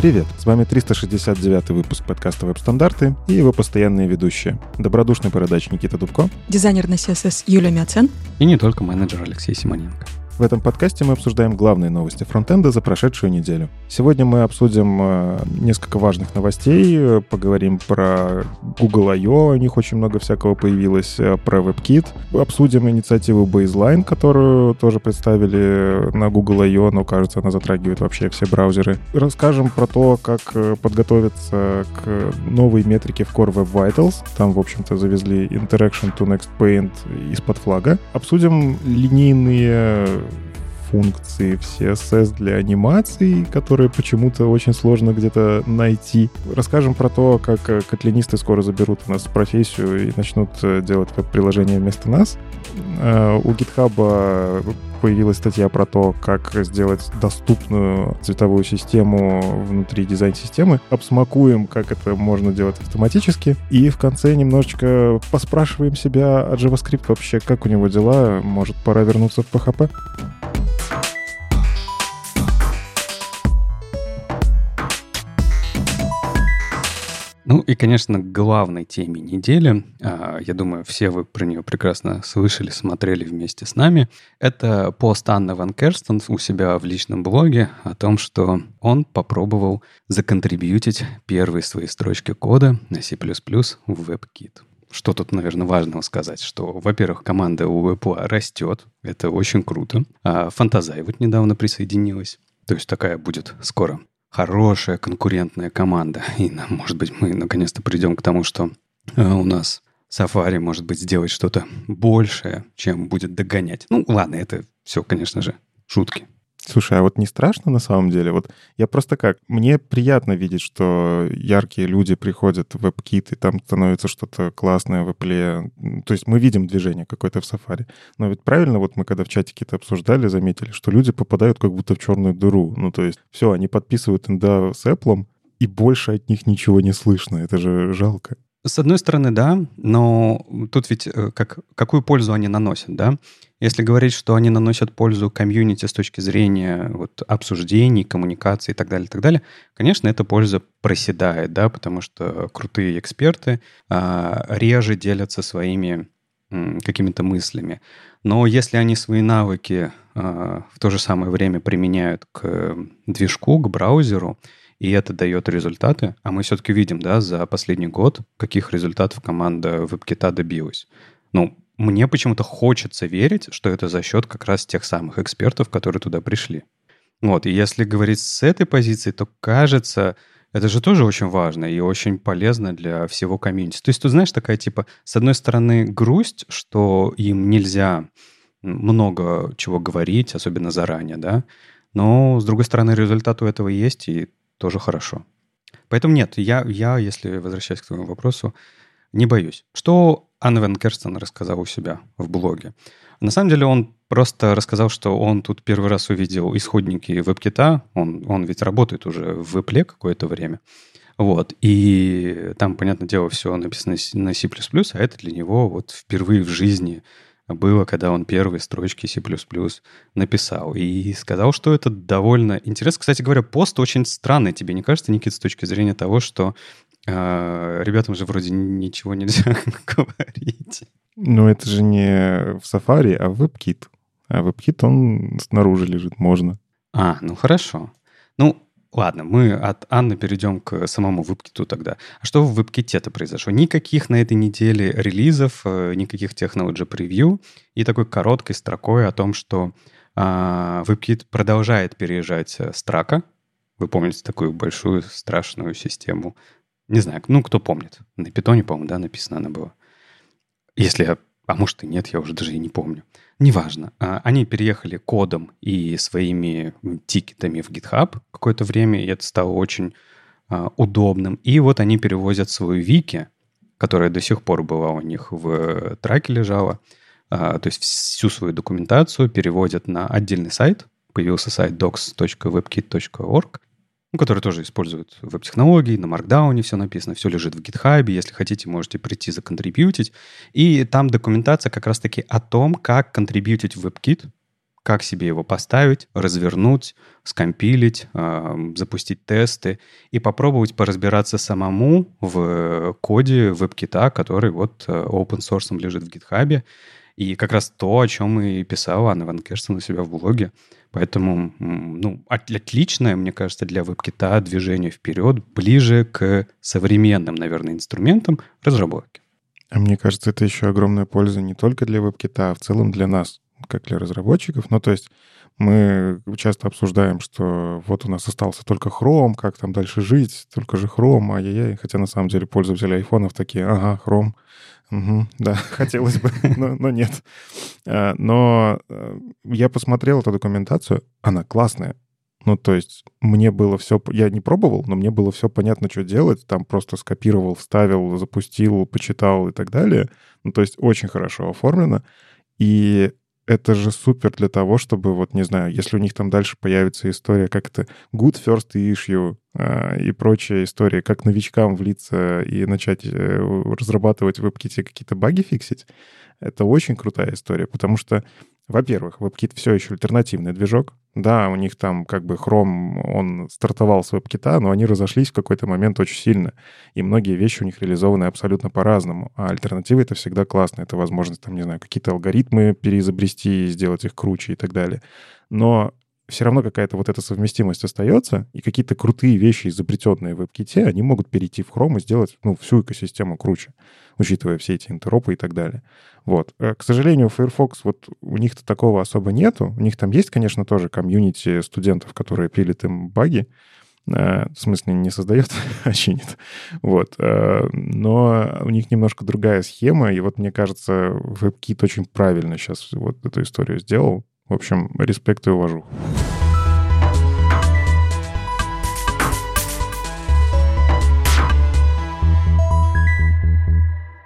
Привет, с вами 369 выпуск подкаста «Веб-стандарты» и его постоянные ведущие. Добродушный бородач Никита Дубко. Дизайнер на CSS Юлия Мяцен. И не только менеджер Алексей Симоненко. В этом подкасте мы обсуждаем главные новости фронтенда за прошедшую неделю. Сегодня мы обсудим э, несколько важных новостей, поговорим про Google I.O., у них очень много всякого появилось, э, про WebKit, обсудим инициативу Baseline, которую тоже представили на Google I.O., но, кажется, она затрагивает вообще все браузеры. Расскажем про то, как э, подготовиться к новой метрике в Core Web Vitals. Там, в общем-то, завезли Interaction to Next Paint из-под флага. Обсудим линейные функции в CSS для анимаций, которые почему-то очень сложно где-то найти. Расскажем про то, как э, котлинисты скоро заберут у нас профессию и начнут э, делать веб-приложение вместо нас. Э, у GitHub появилась статья про то, как сделать доступную цветовую систему внутри дизайн-системы. Обсмакуем, как это можно делать автоматически. И в конце немножечко поспрашиваем себя, а JavaScript вообще, как у него дела, может, пора вернуться в PHP? Ну и, конечно, главной теме недели, а, я думаю, все вы про нее прекрасно слышали, смотрели вместе с нами, это пост Анны Ван Керстен у себя в личном блоге о том, что он попробовал законтрибьютить первые свои строчки кода на C++ в WebKit. Что тут, наверное, важного сказать, что, во-первых, команда у Apple растет, это очень круто. А Фантазай вот недавно присоединилась, то есть такая будет скоро хорошая конкурентная команда. И, может быть, мы наконец-то придем к тому, что э, у нас Safari может быть сделать что-то большее, чем будет догонять. Ну, ладно, это все, конечно же, шутки. Слушай, а вот не страшно на самом деле? Вот я просто как, мне приятно видеть, что яркие люди приходят в WebKit, и там становится что-то классное в Apple. То есть мы видим движение какое-то в Safari. Но ведь правильно, вот мы когда в чатике это обсуждали, заметили, что люди попадают как будто в черную дыру. Ну, то есть все, они подписывают инда с Apple, и больше от них ничего не слышно. Это же жалко. С одной стороны, да, но тут ведь э, как, какую пользу они наносят, да? Если говорить, что они наносят пользу комьюнити с точки зрения вот, обсуждений, коммуникации и так далее, и так далее, конечно, эта польза проседает, да, потому что крутые эксперты а, реже делятся своими какими-то мыслями. Но если они свои навыки а, в то же самое время применяют к движку, к браузеру, и это дает результаты. А мы все-таки видим, да, за последний год, каких результатов команда WebKit добилась. Ну, мне почему-то хочется верить, что это за счет как раз тех самых экспертов, которые туда пришли. Вот, и если говорить с этой позиции, то кажется, это же тоже очень важно и очень полезно для всего комьюнити. То есть, ты знаешь, такая типа, с одной стороны, грусть, что им нельзя много чего говорить, особенно заранее, да, но, с другой стороны, результат у этого есть, и тоже хорошо. Поэтому нет, я, я, если возвращаясь к твоему вопросу, не боюсь. Что Анна Керстен рассказал у себя в блоге? На самом деле он просто рассказал, что он тут первый раз увидел исходники WebKit. Он, он ведь работает уже в Apple какое-то время. Вот. И там, понятное дело, все написано на C++, а это для него вот впервые в жизни было, когда он первые строчки C++ написал. И сказал, что это довольно интересно. Кстати говоря, пост очень странный. Тебе не кажется, Никит, с точки зрения того, что э, ребятам же вроде ничего нельзя говорить? Ну, это же не в Safari, а в WebKit. А WebKit, он снаружи лежит, можно. А, ну хорошо. Ну, Ладно, мы от Анны перейдем к самому WebKit тогда. А что в WebKit-то произошло? Никаких на этой неделе релизов, э, никаких Technology превью и такой короткой строкой о том, что а, продолжает переезжать с трака. Вы помните такую большую страшную систему? Не знаю, ну, кто помнит. На питоне, по-моему, да, написано она была. Если я а может и нет, я уже даже и не помню. Неважно. А, они переехали кодом и своими тикетами в GitHub какое-то время, и это стало очень а, удобным. И вот они перевозят свою вики, которая до сих пор была у них в траке лежала, то есть всю свою документацию переводят на отдельный сайт. Появился сайт docs.webkit.org, ну, который тоже использует веб-технологии, на Markdown все написано, все лежит в GitHub, если хотите, можете прийти законтрибьютить. И там документация как раз-таки о том, как контрибьютить в WebKit, как себе его поставить, развернуть, скомпилить, э, запустить тесты и попробовать поразбираться самому в коде веб-кита, который вот э, open source лежит в GitHub. И как раз то, о чем и писала Анна Ван Керстен у себя в блоге. Поэтому, ну, отличное, мне кажется, для веб-кита движение вперед, ближе к современным, наверное, инструментам разработки. А мне кажется, это еще огромная польза не только для веб-кита, а в целом для нас, как для разработчиков. Ну, то есть мы часто обсуждаем, что вот у нас остался только Chrome, как там дальше жить, только же Chrome, ай-яй-яй. Хотя на самом деле пользователи айфонов такие, ага, Chrome, угу, да, хотелось бы, но, но нет. А, но э, я посмотрел эту документацию, она классная. Ну, то есть мне было все... Я не пробовал, но мне было все понятно, что делать. Там просто скопировал, вставил, запустил, почитал и так далее. Ну, то есть очень хорошо оформлено. И это же супер для того, чтобы, вот, не знаю, если у них там дальше появится история, как это good first issue э, и прочая история, как новичкам влиться и начать э, разрабатывать в WebKit какие-то баги фиксить, это очень крутая история, потому что во-первых, WebKit все еще альтернативный движок. Да, у них там как бы Chrome, он стартовал с WebKit, но они разошлись в какой-то момент очень сильно. И многие вещи у них реализованы абсолютно по-разному. А альтернатива — это всегда классно. Это возможность, там, не знаю, какие-то алгоритмы переизобрести, сделать их круче и так далее. Но все равно какая-то вот эта совместимость остается, и какие-то крутые вещи, изобретенные в WebKit, они могут перейти в Chrome и сделать ну, всю экосистему круче, учитывая все эти интеропы и так далее. Вот. Э, к сожалению, Firefox, вот у них-то такого особо нету. У них там есть, конечно, тоже комьюнити студентов, которые пилят им баги, э, в смысле, не создает, а чинит. Вот. Э, но у них немножко другая схема, и вот мне кажется, WebKit очень правильно сейчас вот эту историю сделал. В общем, респект и уважу.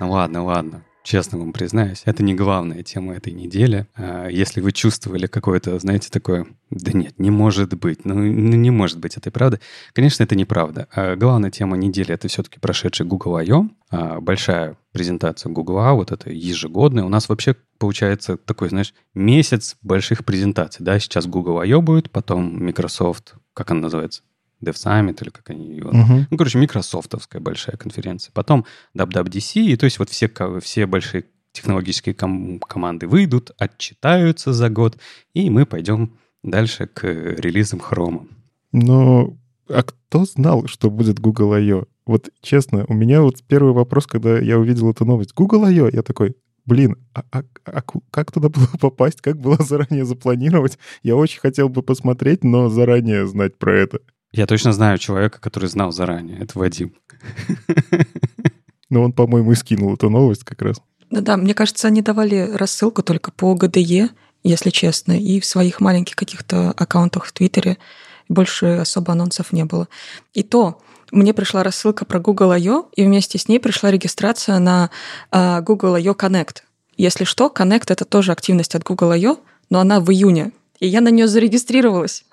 Ну ладно, ладно. Честно вам признаюсь, это не главная тема этой недели. А, если вы чувствовали какое-то, знаете, такое, да нет, не может быть, ну, ну не может быть это правда. Конечно, это неправда. А главная тема недели — это все-таки прошедший Google I.O., а, большая презентация Google, вот это ежегодная. У нас вообще получается такой, знаешь, месяц больших презентаций, да, сейчас Google I.O. будет, потом Microsoft, как она называется? Dev Summit или как они его... Uh-huh. Ну, короче, микрософтовская большая конференция. Потом WWDC, и то есть вот все, все большие технологические ком- команды выйдут, отчитаются за год, и мы пойдем дальше к релизам Chrome. Но а кто знал, что будет Google I.O.? Вот честно, у меня вот первый вопрос, когда я увидел эту новость. Google I.O. Я такой, блин, а, а, а как туда было попасть? Как было заранее запланировать? Я очень хотел бы посмотреть, но заранее знать про это. Я точно знаю человека, который знал заранее. Это Вадим. Ну, он, по-моему, и скинул эту новость как раз. Да-да, мне кажется, они давали рассылку только по ГДЕ, если честно, и в своих маленьких каких-то аккаунтах в Твиттере больше особо анонсов не было. И то мне пришла рассылка про Google I.O., и вместе с ней пришла регистрация на uh, Google I.O. Connect. Если что, Connect — это тоже активность от Google I.O., но она в июне. И я на нее зарегистрировалась,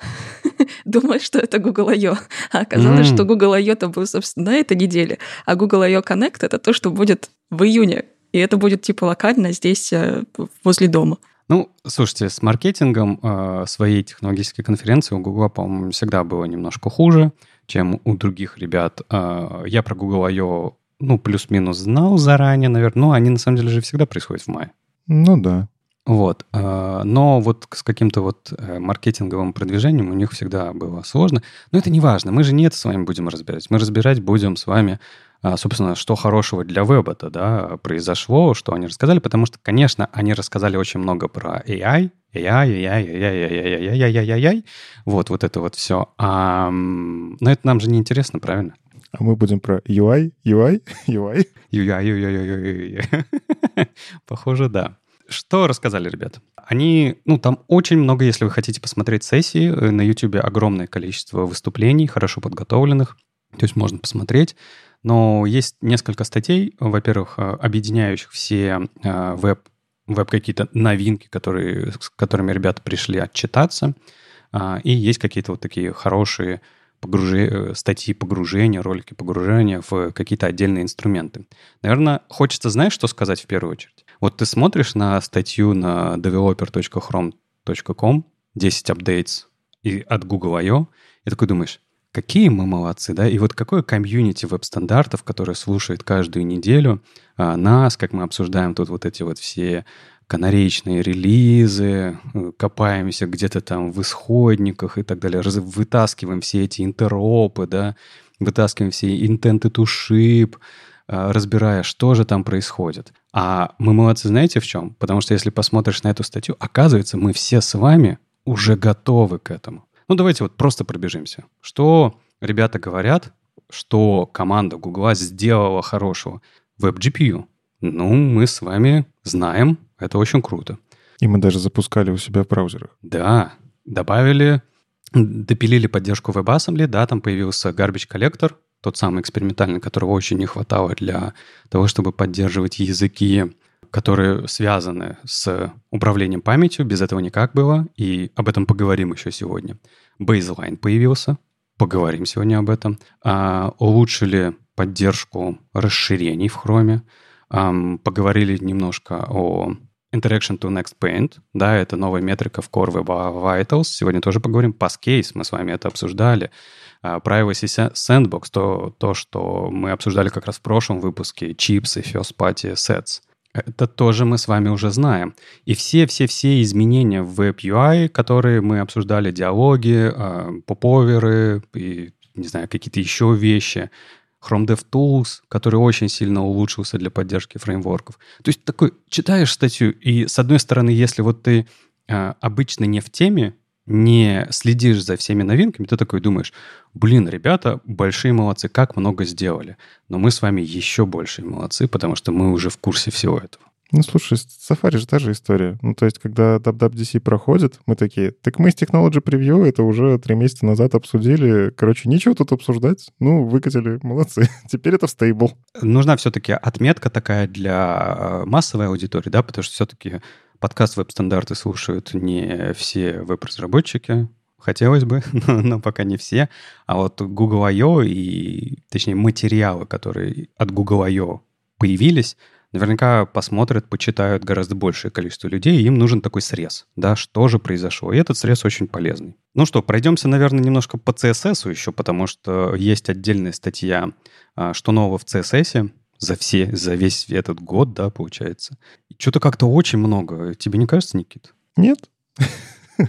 думая, что это Google I.O. А оказалось, mm. что Google I.O. это был, собственно, на этой неделе, а Google I.O. Connect — это то, что будет в июне. И это будет типа локально здесь, э, возле дома. Ну, слушайте, с маркетингом э, своей технологической конференции у Google, по-моему, всегда было немножко хуже, чем у других ребят. Э, я про Google I.O. ну, плюс-минус знал заранее, наверное. Ну, они, на самом деле, же всегда происходят в мае. Ну, да. Вот. Э, но вот с каким-то вот э, маркетинговым продвижением у них всегда было сложно. Но это не важно. Мы же не это с вами будем разбирать. Мы разбирать будем с вами, э, собственно, что хорошего для веба-то да, произошло, что они рассказали. Потому что, конечно, они рассказали очень много про AI, AI. Вот, вот это вот все. А, но это нам же не интересно, правильно? А мы будем про UI, UI, UI. UI, UI, UI, UI. Похоже, да. Что рассказали ребята? Они, ну, там очень много, если вы хотите посмотреть сессии, э, на YouTube огромное количество выступлений, хорошо подготовленных, то есть можно посмотреть. Но есть несколько статей, во-первых, э, объединяющих все э, веб, веб какие-то новинки, которые, с которыми ребята пришли отчитаться. А, и есть какие-то вот такие хорошие погружи... статьи погружения, ролики погружения в какие-то отдельные инструменты. Наверное, хочется, знаешь, что сказать в первую очередь? Вот ты смотришь на статью на developer.chrome webstandard.com, 10 updates и от Google I.O., и такой думаешь, какие мы молодцы, да? И вот какое комьюнити веб-стандартов, которое слушает каждую неделю а, нас, как мы обсуждаем тут вот эти вот все канареечные релизы, э, копаемся где-то там в исходниках и так далее, раз, вытаскиваем все эти интеропы, да, вытаскиваем все интенты to ship, а, разбирая, что же там происходит. А мы молодцы, знаете в чем? Потому что если посмотришь на эту статью, оказывается, мы все с вами уже готовы к этому. Ну, давайте вот просто пробежимся. Что ребята говорят, что команда Гугла сделала хорошего? Веб-GPU. Ну, мы с вами знаем, это очень круто. И мы даже запускали у себя в браузерах. Да, добавили, допилили поддержку WebAssembly, да, там появился garbage коллектор, тот самый экспериментальный, которого очень не хватало для того, чтобы поддерживать языки, которые связаны с управлением памятью. Без этого никак было, и об этом поговорим еще сегодня. Baseline появился, поговорим сегодня об этом. А, улучшили поддержку расширений в Chrome. А, поговорили немножко о Interaction to Next Paint, да, это новая метрика в Core Web Vitals. Сегодня тоже поговорим. Passcase, мы с вами это обсуждали. Uh, Privacy Sandbox, то, то, что мы обсуждали как раз в прошлом выпуске, чипсы, first party sets. Это тоже мы с вами уже знаем. И все-все-все изменения в Web UI, которые мы обсуждали, диалоги, uh, поповеры и, не знаю, какие-то еще вещи, Chrome DevTools, который очень сильно улучшился для поддержки фреймворков. То есть такой, читаешь статью, и с одной стороны, если вот ты э, обычно не в теме, не следишь за всеми новинками, ты такой думаешь, блин, ребята, большие молодцы, как много сделали. Но мы с вами еще большие молодцы, потому что мы уже в курсе всего этого. Ну, слушай, Safari же та же история. Ну, то есть, когда WWDC проходит, мы такие, так мы с Technology Preview это уже три месяца назад обсудили. Короче, нечего тут обсуждать. Ну, выкатили, молодцы. Теперь это в стейбл. Нужна все-таки отметка такая для э, массовой аудитории, да, потому что все-таки подкаст веб-стандарты слушают не все веб-разработчики, хотелось бы, но, но пока не все. А вот Google I.O. и, точнее, материалы, которые от Google I.O. появились, наверняка посмотрят, почитают гораздо большее количество людей, и им нужен такой срез, да, что же произошло. И этот срез очень полезный. Ну что, пройдемся, наверное, немножко по CSS еще, потому что есть отдельная статья, а, что нового в CSS за все, за весь этот год, да, получается. Что-то как-то очень много. Тебе не кажется, Никит? Нет.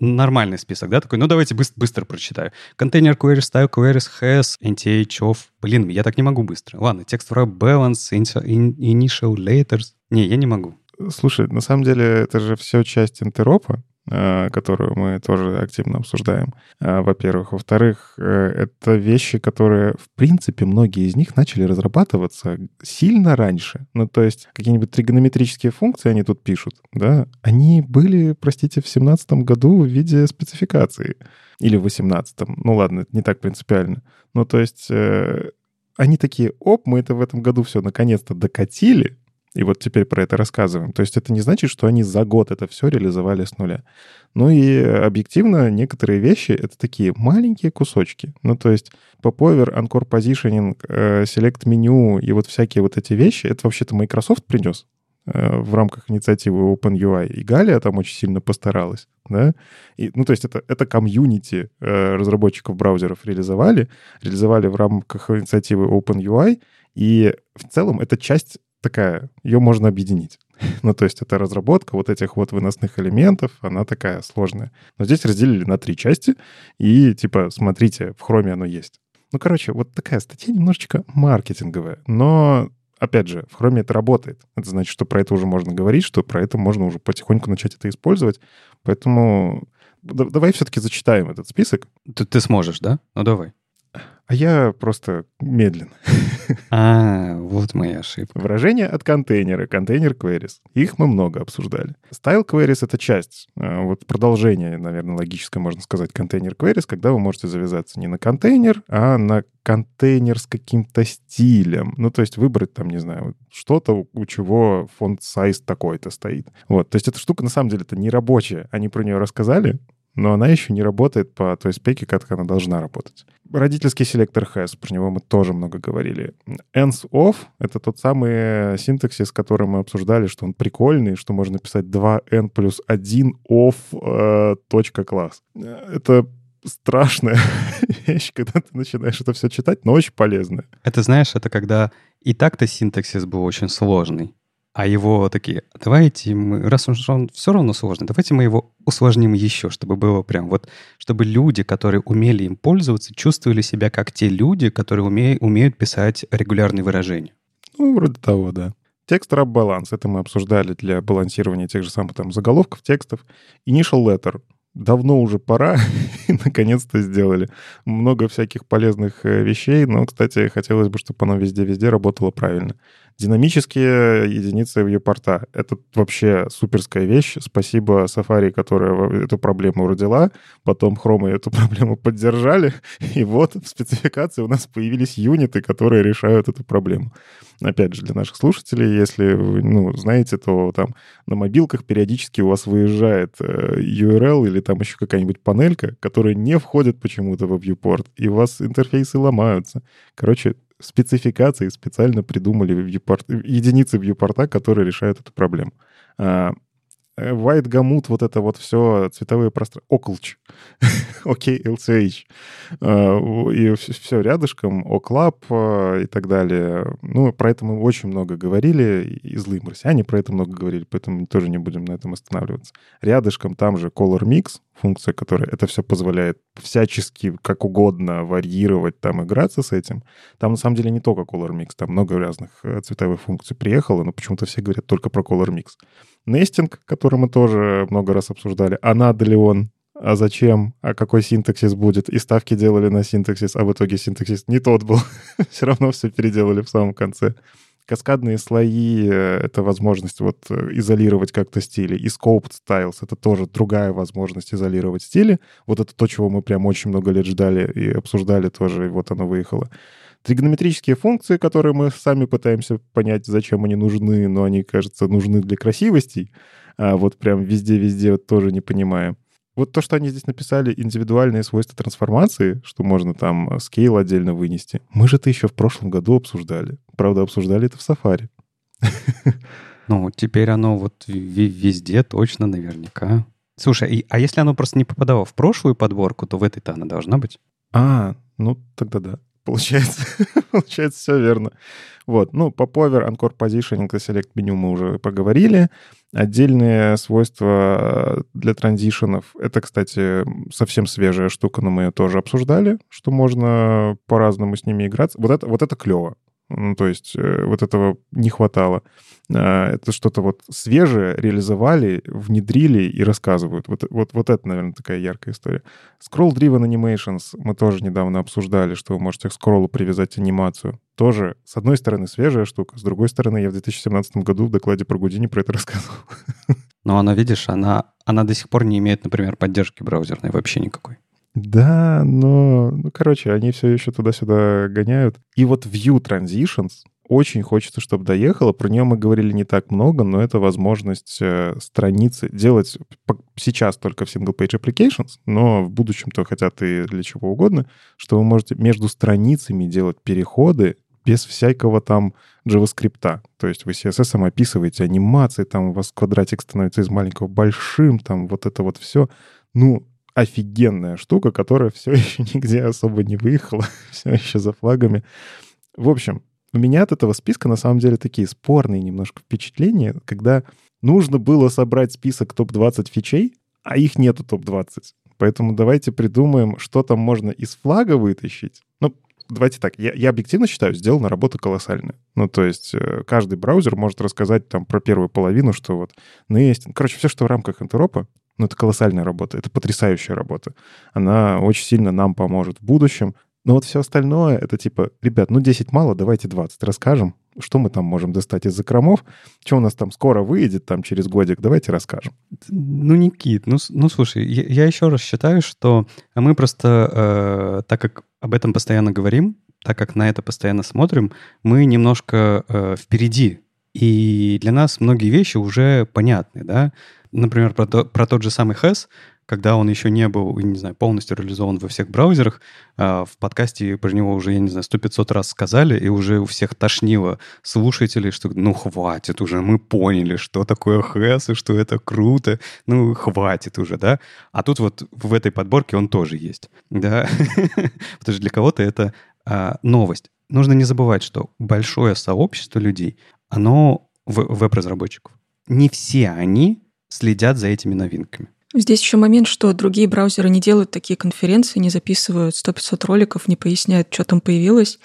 Нормальный список, да, такой? Ну, давайте быстро, быстро прочитаю. Container query, style queries, has, NTH of. Блин, я так не могу быстро. Ладно, text for balance, initial laters. Не, я не могу. Слушай, на самом деле это же все часть интеропа, которую мы тоже активно обсуждаем, э, во-первых. Во-вторых, э, это вещи, которые, в принципе, многие из них начали разрабатываться сильно раньше. Ну, то есть какие-нибудь тригонометрические функции они тут пишут, да, они были, простите, в семнадцатом году в виде спецификации. Или в восемнадцатом. Ну, ладно, это не так принципиально. Ну, то есть они такие, оп, мы это в этом году все наконец-то докатили, и вот теперь про это рассказываем. То есть это не значит, что они за год это все реализовали с нуля. Ну и объективно некоторые вещи — это такие маленькие кусочки. Ну то есть Popover, Encore Positioning, Select Menu и вот всякие вот эти вещи — это вообще-то Microsoft принес э, в рамках инициативы OpenUI. И Галия там очень сильно постаралась, да? И, ну, то есть это, это комьюнити э, разработчиков браузеров реализовали, реализовали в рамках инициативы OpenUI, и в целом это часть такая, ее можно объединить. ну, то есть это разработка вот этих вот выносных элементов, она такая сложная. Но здесь разделили на три части, и типа, смотрите, в хроме оно есть. Ну, короче, вот такая статья немножечко маркетинговая, но опять же, в хроме это работает. Это значит, что про это уже можно говорить, что про это можно уже потихоньку начать это использовать. Поэтому давай все-таки зачитаем этот список. Ты, ты сможешь, да? Ну, давай. А я просто медленно. А, вот моя ошибка. Выражение от контейнера, контейнер queries. Их мы много обсуждали. Style queries — это часть, а, вот продолжение, наверное, логическое, можно сказать, контейнер queries, когда вы можете завязаться не на контейнер, а на контейнер с каким-то стилем. Ну, то есть выбрать там, не знаю, что-то, у чего фонд сайз такой-то стоит. Вот, то есть эта штука на самом деле это не рабочая. Они про нее рассказали, но она еще не работает по той спеке, как она должна работать. Родительский селектор has, про него мы тоже много говорили. Ends off — это тот самый синтаксис, который мы обсуждали, что он прикольный, что можно писать 2n плюс 1 off э, класс. Это страшная вещь, когда ты начинаешь это все читать, но очень полезная. Это, знаешь, это когда и так-то синтаксис был очень сложный, а его такие, давайте мы, раз уж он все равно сложный, давайте мы его усложним еще, чтобы было прям вот, чтобы люди, которые умели им пользоваться, чувствовали себя как те люди, которые уме, умеют писать регулярные выражения. Ну, вроде того, да. Текст баланс. Это мы обсуждали для балансирования тех же самых там заголовков, текстов. Initial letter давно уже пора, и наконец-то сделали. Много всяких полезных э, вещей, но, кстати, хотелось бы, чтобы оно везде-везде работало правильно. Динамические единицы вьюпорта — это вообще суперская вещь. Спасибо Safari, которая эту проблему родила. Потом Chrome эту проблему поддержали. И вот в спецификации у нас появились юниты, которые решают эту проблему. Опять же, для наших слушателей, если вы ну, знаете, то там на мобилках периодически у вас выезжает э, URL или там еще какая-нибудь панелька, которая не входит почему-то в viewport, и у вас интерфейсы ломаются. Короче, спецификации специально придумали viewport, единицы вьюпорта, которые решают эту проблему. Э, White Gamut, вот это вот все цветовые пространства. Оклч. Окей, LCH. А, и все рядышком, Оклаб а, и так далее. Ну, про это мы очень много говорили, и злые марсиане про это много говорили, поэтому тоже не будем на этом останавливаться. Рядышком там же Color Mix, функция, которая это все позволяет всячески, как угодно варьировать, там, играться с этим. Там, на самом деле, не только Color Mix, там много разных э, цветовых функций приехало, но почему-то все говорят только про Color Mix. Нестинг, который мы тоже много раз обсуждали, а надо ли он, а зачем, а какой синтаксис будет. И ставки делали на синтаксис, а в итоге синтаксис не тот был. все равно все переделали в самом конце. Каскадные слои э, — это возможность вот э, изолировать как-то стили. И scoped styles — это тоже другая возможность изолировать стили. Вот это то, чего мы прям очень много лет ждали и обсуждали тоже, и вот оно выехало. Тригонометрические функции, которые мы сами пытаемся понять, зачем они нужны, но они, кажется, нужны для красивостей, а вот прям везде-везде вот тоже не понимаем. Вот то, что они здесь написали, индивидуальные свойства трансформации, что можно там скейл отдельно вынести, мы же это еще в прошлом году обсуждали. Правда, обсуждали это в Safari. Ну, теперь оно вот везде точно наверняка. Слушай, а если оно просто не попадало в прошлую подборку, то в этой-то она должна быть? А, ну тогда да. Получается, получается все верно. Вот, ну, по Power, Anchor Positioning и Select меню мы уже поговорили. Отдельные свойства для транзишенов. Это, кстати, совсем свежая штука, но мы ее тоже обсуждали, что можно по-разному с ними играться. Вот это, вот это клево. Ну, то есть э, вот этого не хватало. А, это что-то вот свежее реализовали, внедрили и рассказывают. Вот, вот, вот это, наверное, такая яркая история. Scroll-driven animations мы тоже недавно обсуждали, что вы можете к скроллу привязать анимацию. Тоже, с одной стороны, свежая штука, с другой стороны, я в 2017 году в докладе про Гудини про это рассказывал. Но она, видишь, она, она до сих пор не имеет, например, поддержки браузерной вообще никакой. Да, но, ну, короче, они все еще туда-сюда гоняют. И вот View Transitions очень хочется, чтобы доехала. Про нее мы говорили не так много, но это возможность э, страницы делать сейчас только в single-page applications, но в будущем-то хотят и для чего угодно, что вы можете между страницами делать переходы без всякого там JavaScript. То есть вы CSS описываете анимации, там у вас квадратик становится из маленького большим, там вот это вот все. Ну, офигенная штука, которая все еще нигде особо не выехала, все еще за флагами. В общем, у меня от этого списка на самом деле такие спорные немножко впечатления, когда нужно было собрать список топ-20 фичей, а их нету топ-20. Поэтому давайте придумаем, что там можно из флага вытащить. Ну, давайте так, я, я объективно считаю, сделана работа колоссальная. Ну, то есть э, каждый браузер может рассказать там про первую половину, что вот Nest, короче, все, что в рамках интеропа, ну, это колоссальная работа, это потрясающая работа. Она очень сильно нам поможет в будущем. Но вот все остальное, это типа, ребят, ну 10 мало, давайте 20 расскажем. Что мы там можем достать из закромов? Что у нас там скоро выйдет, там через годик? Давайте расскажем. Ну, Никит, ну, ну слушай, я, я еще раз считаю, что мы просто, э, так как об этом постоянно говорим, так как на это постоянно смотрим, мы немножко э, впереди И для нас многие вещи уже понятны, да. Например, про, то, про тот же самый HES, когда он еще не был, не знаю, полностью реализован во всех браузерах, а, в подкасте про него уже, я не знаю, сто пятьсот раз сказали, и уже у всех тошнило слушателей, что ну хватит уже, мы поняли, что такое хэс, и что это круто, ну хватит уже, да? А тут вот в этой подборке он тоже есть, да? Потому что для кого-то это а, новость. Нужно не забывать, что большое сообщество людей, оно веб-разработчиков. Не все они следят за этими новинками. Здесь еще момент, что другие браузеры не делают такие конференции, не записывают 100-500 роликов, не поясняют, что там появилось.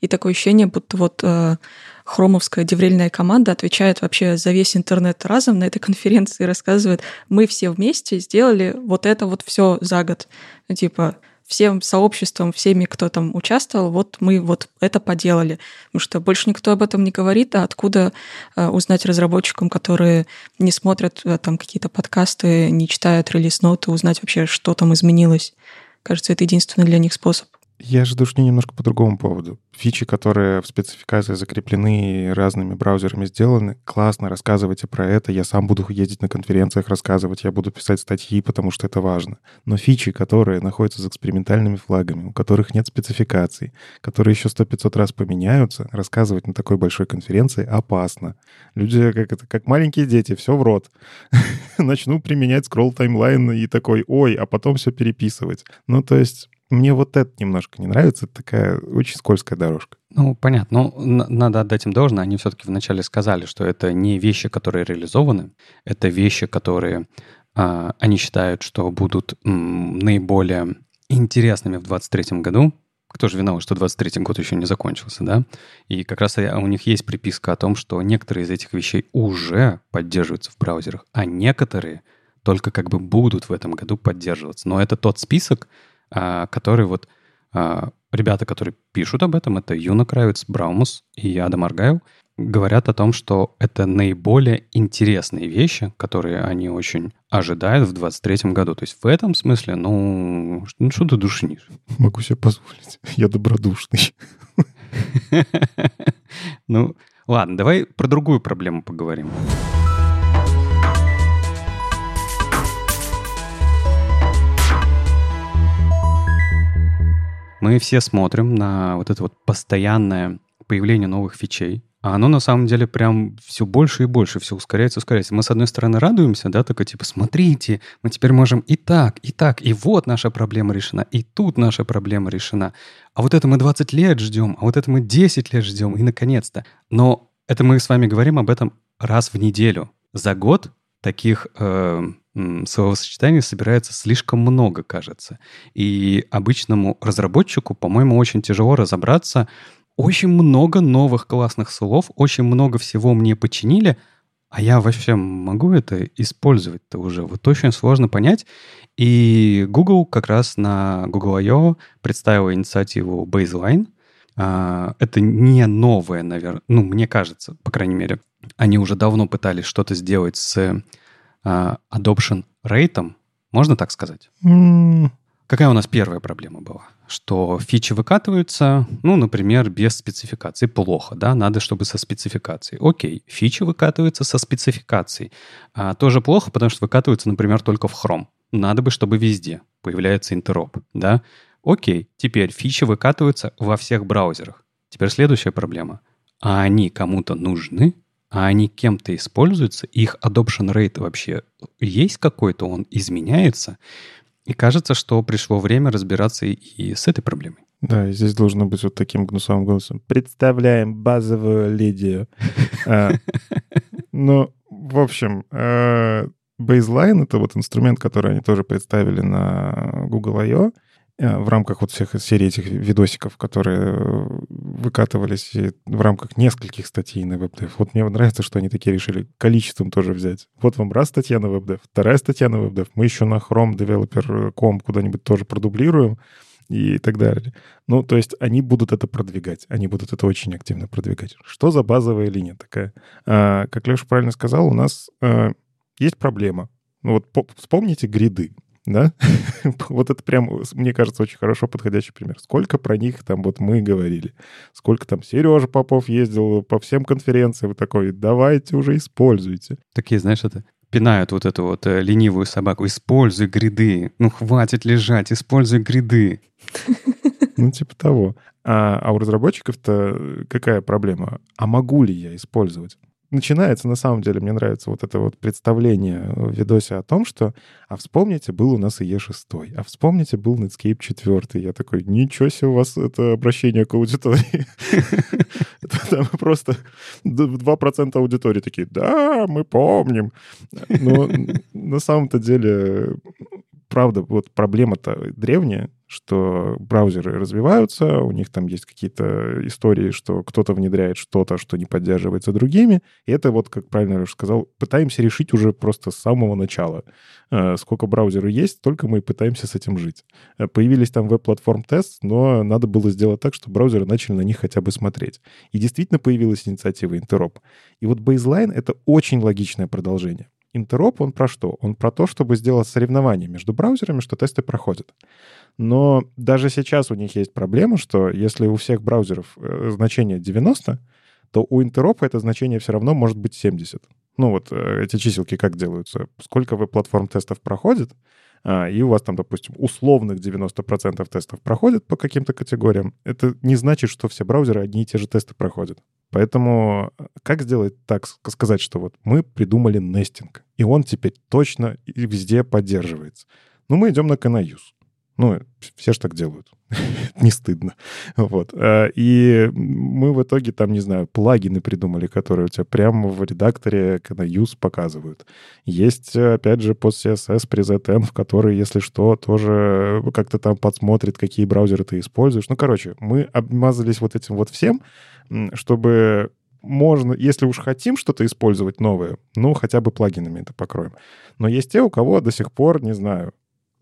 И такое ощущение, будто вот э, хромовская деврельная команда отвечает вообще за весь интернет разом на этой конференции и рассказывает, мы все вместе сделали вот это вот все за год. Типа, всем сообществом, всеми, кто там участвовал, вот мы вот это поделали. Потому что больше никто об этом не говорит, а откуда э, узнать разработчикам, которые не смотрят э, там какие-то подкасты, не читают релиз-ноты, узнать вообще, что там изменилось. Кажется, это единственный для них способ. Я же душню немножко по другому поводу. Фичи, которые в спецификации закреплены и разными браузерами сделаны, классно, рассказывайте про это. Я сам буду ездить на конференциях рассказывать, я буду писать статьи, потому что это важно. Но фичи, которые находятся за экспериментальными флагами, у которых нет спецификаций, которые еще сто пятьсот раз поменяются, рассказывать на такой большой конференции опасно. Люди как, это, как маленькие дети, все в рот. Начну применять скролл таймлайн и такой, ой, а потом все переписывать. Ну, то есть мне вот это немножко не нравится. Это такая очень скользкая дорожка. Ну, понятно. Но надо отдать им должное. Они все-таки вначале сказали, что это не вещи, которые реализованы. Это вещи, которые а, они считают, что будут м, наиболее интересными в 2023 году. Кто же виноват, что 23 год еще не закончился, да? И как раз у них есть приписка о том, что некоторые из этих вещей уже поддерживаются в браузерах, а некоторые только как бы будут в этом году поддерживаться. Но это тот список, который вот а, ребята, которые пишут об этом, это Юна Кравец, Браумус и Адам Аргайл, говорят о том, что это наиболее интересные вещи, которые они очень ожидают в 23 году. То есть в этом смысле, ну, ну что ты душнишь? Могу себе позволить. Я добродушный. Ну, ладно, давай про другую проблему поговорим. Мы все смотрим на вот это вот постоянное появление новых фичей, а оно на самом деле прям все больше и больше, все ускоряется, ускоряется. Мы, с одной стороны, радуемся, да, такой типа, смотрите, мы теперь можем и так, и так, и вот наша проблема решена, и тут наша проблема решена. А вот это мы 20 лет ждем, а вот это мы 10 лет ждем, и наконец-то. Но это мы с вами говорим об этом раз в неделю. За год таких э, словосочетаний собирается слишком много, кажется. И обычному разработчику, по-моему, очень тяжело разобраться. Очень много новых классных слов, очень много всего мне починили, а я вообще могу это использовать-то уже? Вот очень сложно понять. И Google как раз на Google I.O. представила инициативу Baseline. А, это не новое, наверное, ну, мне кажется, по крайней мере. Они уже давно пытались что-то сделать с uh, adoption рейтом, можно так сказать? Mm. Какая у нас первая проблема была? Что фичи выкатываются, ну, например, без спецификации. Плохо, да? Надо, чтобы со спецификацией. Окей, фичи выкатываются со спецификацией. А, тоже плохо, потому что выкатываются, например, только в Chrome. Надо бы, чтобы везде появляется интероп, да? Окей, теперь фичи выкатываются во всех браузерах. Теперь следующая проблема. А они кому-то нужны? А они кем-то используются, их adoption rate вообще есть какой-то, он изменяется, и кажется, что пришло время разбираться и с этой проблемой. Да, и здесь должно быть вот таким гнусовым голосом. Представляем базовую лидию. А, ну, в общем, а, Baseline — это вот инструмент, который они тоже представили на Google I.O., Э, в рамках вот всех серии этих видосиков, которые э, выкатывались в рамках нескольких статей на WebDev. Вот мне нравится, что они такие решили количеством тоже взять. Вот вам раз статья на WebDev, вторая статья на WebDev. Мы еще на Chrome Developer.com куда-нибудь тоже продублируем и так далее. Ну, то есть они будут это продвигать. Они будут это очень активно продвигать. Что за базовая линия такая? А, как Леша правильно сказал, у нас а, есть проблема. Ну вот по- вспомните гриды. Да? вот это прям, мне кажется, очень хорошо подходящий пример. Сколько про них там вот мы говорили. Сколько там Сережа Попов ездил по всем конференциям. Такой, давайте уже используйте. Такие, знаешь, это пинают вот эту вот э, ленивую собаку. Используй гриды. Ну, хватит лежать, используй гриды. Ну, типа того. А, а у разработчиков-то какая проблема? А могу ли я использовать? Начинается, на самом деле, мне нравится вот это вот представление в видосе о том, что, а вспомните, был у нас и Е6, а вспомните, был Netscape 4. Я такой, ничего себе у вас это обращение к аудитории. Там просто 2% аудитории такие, да, мы помним. Но на самом-то деле, правда, вот проблема-то древняя, что браузеры развиваются, у них там есть какие-то истории, что кто-то внедряет что-то, что не поддерживается другими. И это вот, как правильно уже сказал, пытаемся решить уже просто с самого начала. Э, сколько браузеров есть, только мы пытаемся с этим жить. Э, появились там веб-платформ тест, но надо было сделать так, чтобы браузеры начали на них хотя бы смотреть. И действительно появилась инициатива Interop. И вот Baseline — это очень логичное продолжение. Интероп, он про что? Он про то, чтобы сделать соревнование между браузерами, что тесты проходят. Но даже сейчас у них есть проблема, что если у всех браузеров э, значение 90, то у интеропа это значение все равно может быть 70. Ну вот э, эти чиселки как делаются? Сколько вы платформ тестов проходит, а, и у вас там, допустим, условных 90% тестов проходят по каким-то категориям, это не значит, что все браузеры одни и те же тесты проходят. Поэтому э, как сделать так, сказать, что вот мы придумали нестинг, и он теперь точно и везде поддерживается? Ну, мы идем на Canayus. Ну, все же так делают. не стыдно. Вот. Э, и мы в итоге там, не знаю, плагины придумали, которые у тебя прямо в редакторе на use показывают. Есть, опять же, под CSS PreZN, в который, если что, тоже как-то там подсмотрит, какие браузеры ты используешь. Ну, короче, мы обмазались вот этим вот всем, чтобы можно, если уж хотим что-то использовать новое, ну, хотя бы плагинами это покроем. Но есть те, у кого до сих пор, не знаю,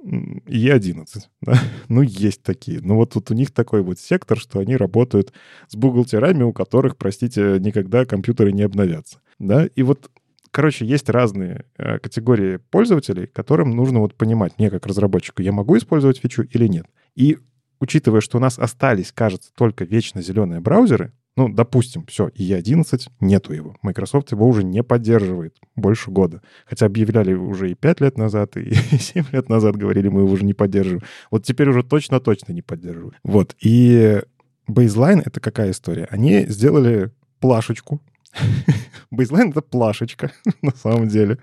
Е11. Да? Ну, есть такие. Но вот тут у них такой вот сектор, что они работают с бухгалтерами, у которых, простите, никогда компьютеры не обновятся. Да? И вот Короче, есть разные э, категории пользователей, которым нужно вот понимать, мне как разработчику, я могу использовать фичу или нет. И учитывая, что у нас остались, кажется, только вечно зеленые браузеры, ну, допустим, все, и E11 нету его. Microsoft его уже не поддерживает больше года. Хотя объявляли уже и 5 лет назад, и 7 лет назад говорили, мы его уже не поддерживаем. Вот теперь уже точно-точно не поддерживают. Вот, и Baseline — это какая история? Они сделали плашечку, Baseline — это плашечка, на самом деле,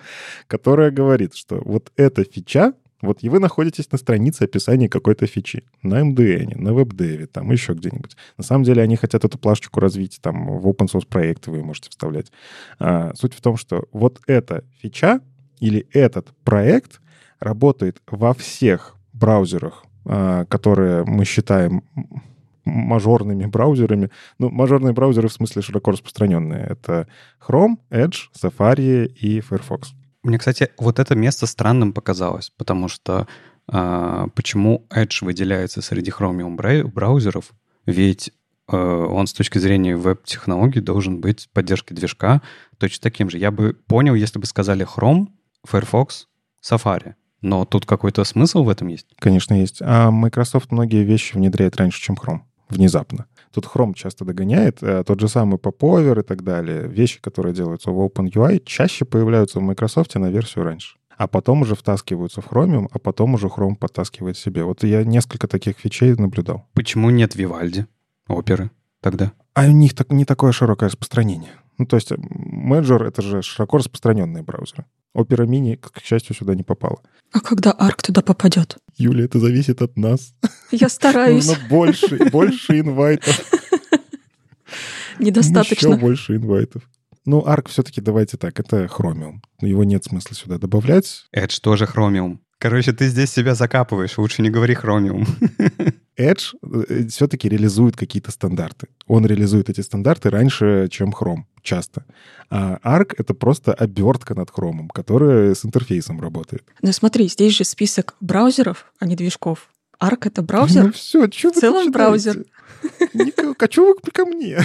которая говорит, что вот эта фича вот и вы находитесь на странице описания какой-то фичи. На MDN, на WebDev, там еще где-нибудь. На самом деле они хотят эту плашечку развить, там в open source проекты вы можете вставлять. А, суть в том, что вот эта фича или этот проект работает во всех браузерах, а, которые мы считаем мажорными браузерами. Ну, мажорные браузеры в смысле широко распространенные. Это Chrome, Edge, Safari и Firefox. Мне, кстати, вот это место странным показалось, потому что э, почему Edge выделяется среди Chromium браузеров? Ведь э, он с точки зрения веб-технологий должен быть поддержкой движка точно таким же. Я бы понял, если бы сказали Chrome, Firefox, Safari. Но тут какой-то смысл в этом есть? Конечно, есть. А Microsoft многие вещи внедряет раньше, чем Chrome. Внезапно. Тут Chrome часто догоняет, а тот же самый Popover и так далее. Вещи, которые делаются в OpenUI, чаще появляются в Microsoft на версию раньше. А потом уже втаскиваются в Chromium, а потом уже Chrome подтаскивает себе. Вот я несколько таких вещей наблюдал. Почему нет Vivaldi, оперы тогда? А у них так, не такое широкое распространение. Ну, то есть Major — это же широко распространенные браузеры. Opera Mini, к счастью, сюда не попала. А когда Arc туда попадет? Юля, это зависит от нас. Я стараюсь. Нужно больше, больше инвайтов. Недостаточно. Еще больше инвайтов. Ну, Arc все-таки давайте так, это Chromium. Его нет смысла сюда добавлять. Edge тоже Chromium. Короче, ты здесь себя закапываешь, лучше не говори Chromium. Edge э, все-таки реализует какие-то стандарты. Он реализует эти стандарты раньше, чем Chrome, часто. А Arc — это просто обертка над Chrome, которая с интерфейсом работает. Ну смотри, здесь же список браузеров, а не движков. Arc — это браузер? Ну все, что В целом браузер. А что вы ко мне?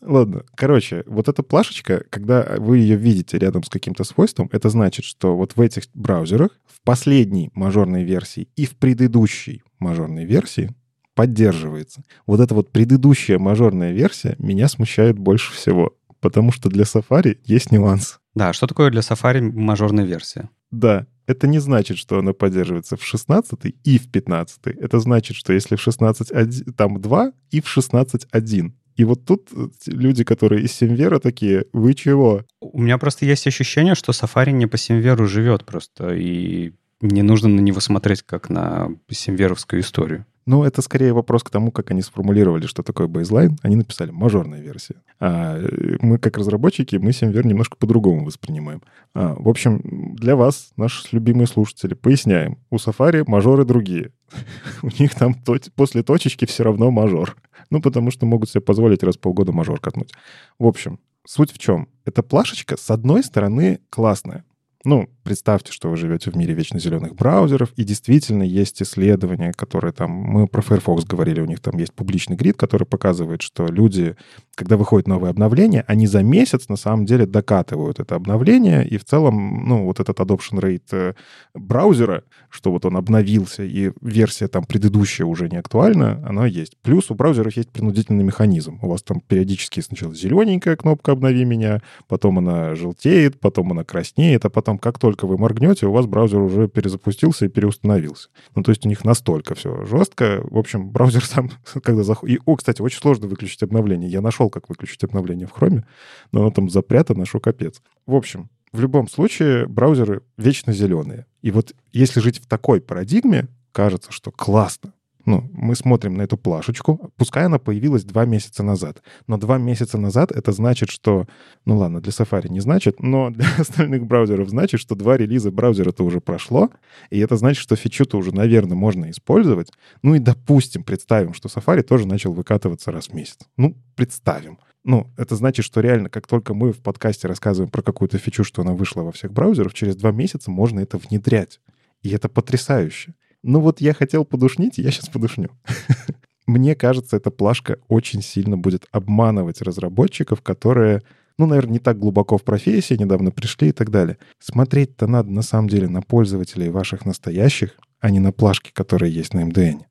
Ладно, короче, вот эта плашечка, когда вы ее видите рядом с каким-то свойством, это значит, что вот в этих браузерах, в последней мажорной версии и в предыдущей мажорной версии поддерживается. Вот эта вот предыдущая мажорная версия меня смущает больше всего, потому что для Safari есть нюанс. Да, что такое для Safari мажорная версия? Да, это не значит, что она поддерживается в 16 и в 15. Это значит, что если в 16 там 2 и в 16.1. И вот тут э, люди, которые из Semver а такие, вы чего? У меня просто есть ощущение, что Safari не по Semver у живет просто, и не нужно на него смотреть как на semver овскую историю. Ну, это скорее вопрос к тому, как они сформулировали, что такое baseline. Они написали мажорная версия. А э, мы, как разработчики, мы Semver немножко по-другому воспринимаем. А, в общем, для вас, наши любимые слушатели, поясняем. У Safari мажоры другие. У них там после точечки все равно мажор. Ну, потому что могут себе позволить раз в полгода мажор катнуть. В общем, суть в чем? Эта плашечка, с одной стороны, классная. Ну, представьте, что вы живете в мире вечно зеленых браузеров, и действительно есть исследования, которые там... Мы про Firefox говорили, у них там есть публичный грид, который показывает, что люди, когда выходит новое обновление, они за месяц на самом деле докатывают это обновление, и в целом, ну, вот этот adoption rate э, браузера, что вот он обновился, и версия там предыдущая уже не актуальна, она есть. Плюс у браузеров есть принудительный механизм. У вас там периодически сначала зелененькая кнопка «Обнови меня», потом она желтеет, потом она краснеет, а потом как только вы моргнете, у вас браузер уже перезапустился и переустановился. Ну, то есть у них настолько все жестко. В общем, браузер сам, когда заходит... И, о, кстати, очень сложно выключить обновление. Я нашел, как выключить обновление в Chrome, но оно там запрятано, что капец. В общем, в любом случае браузеры вечно зеленые. И вот если жить в такой парадигме, кажется, что классно. Ну, мы смотрим на эту плашечку, пускай она появилась два месяца назад. Но два месяца назад это значит, что... Ну ладно, для Safari не значит, но для остальных браузеров значит, что два релиза браузера-то уже прошло, и это значит, что фичу-то уже, наверное, можно использовать. Ну и допустим, представим, что Safari тоже начал выкатываться раз в месяц. Ну, представим. Ну, это значит, что реально, как только мы в подкасте рассказываем про какую-то фичу, что она вышла во всех браузерах, через два месяца можно это внедрять. И это потрясающе. Ну вот я хотел подушнить, я сейчас подушню. Мне кажется, эта плашка очень сильно будет обманывать разработчиков, которые, ну, наверное, не так глубоко в профессии, недавно пришли и так далее. Смотреть-то надо на самом деле на пользователей ваших настоящих, а не на плашки, которые есть на MDN.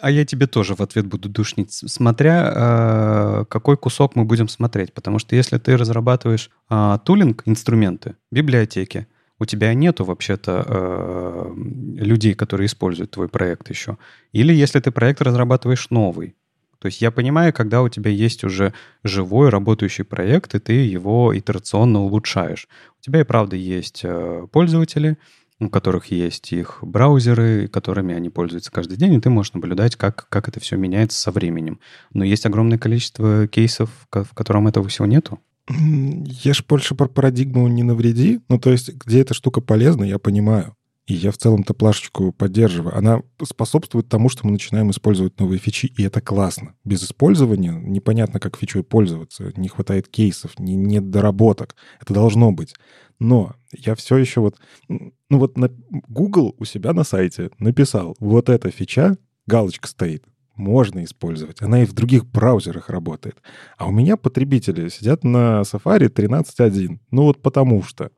А я тебе тоже в ответ буду душнить, смотря э, какой кусок мы будем смотреть. Потому что если ты разрабатываешь э, тулинг, инструменты, библиотеки, у тебя нету вообще-то э, людей, которые используют твой проект еще. Или если ты проект разрабатываешь новый. То есть я понимаю, когда у тебя есть уже живой работающий проект, и ты его итерационно улучшаешь. У тебя и правда есть э, пользователи, у которых есть их браузеры, которыми они пользуются каждый день, и ты можешь наблюдать, как, как это все меняется со временем. Но есть огромное количество кейсов, в котором этого всего нету. Я ж больше про парадигму не навреди. Ну, то есть, где эта штука полезна, я понимаю. И я в целом-то плашечку поддерживаю. Она способствует тому, что мы начинаем использовать новые фичи, и это классно. Без использования непонятно, как фичой пользоваться. Не хватает кейсов, не, нет доработок. Это должно быть. Но я все еще вот... Ну вот на Google у себя на сайте написал, вот эта фича, галочка стоит, можно использовать. Она и в других браузерах работает. А у меня потребители сидят на Safari 13.1. Ну вот потому что.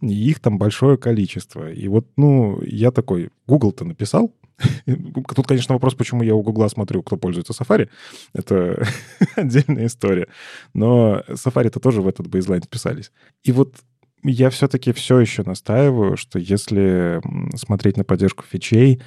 И их там большое количество. И вот, ну, я такой, Google-то написал. Тут, конечно, вопрос, почему я у Google смотрю, кто пользуется Safari. Это отдельная история. Но Safari-то тоже в этот бейзлайн вписались. И вот я все-таки все еще настаиваю, что если смотреть на поддержку фичей,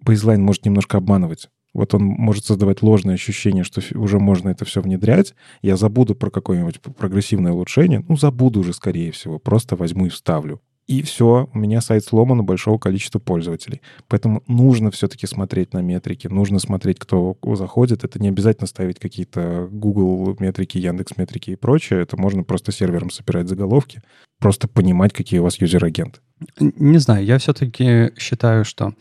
бейзлайн может немножко обманывать. Вот он может создавать ложное ощущение, что уже можно это все внедрять. Я забуду про какое-нибудь прогрессивное улучшение. Ну, забуду уже, скорее всего. Просто возьму и вставлю. И все, у меня сайт сломан у большого количества пользователей. Поэтому нужно все-таки смотреть на метрики, нужно смотреть, кто заходит. Это не обязательно ставить какие-то Google метрики, Яндекс метрики и прочее. Это можно просто сервером собирать заголовки, просто понимать, какие у вас юзер-агенты. Не знаю, я все-таки считаю, что...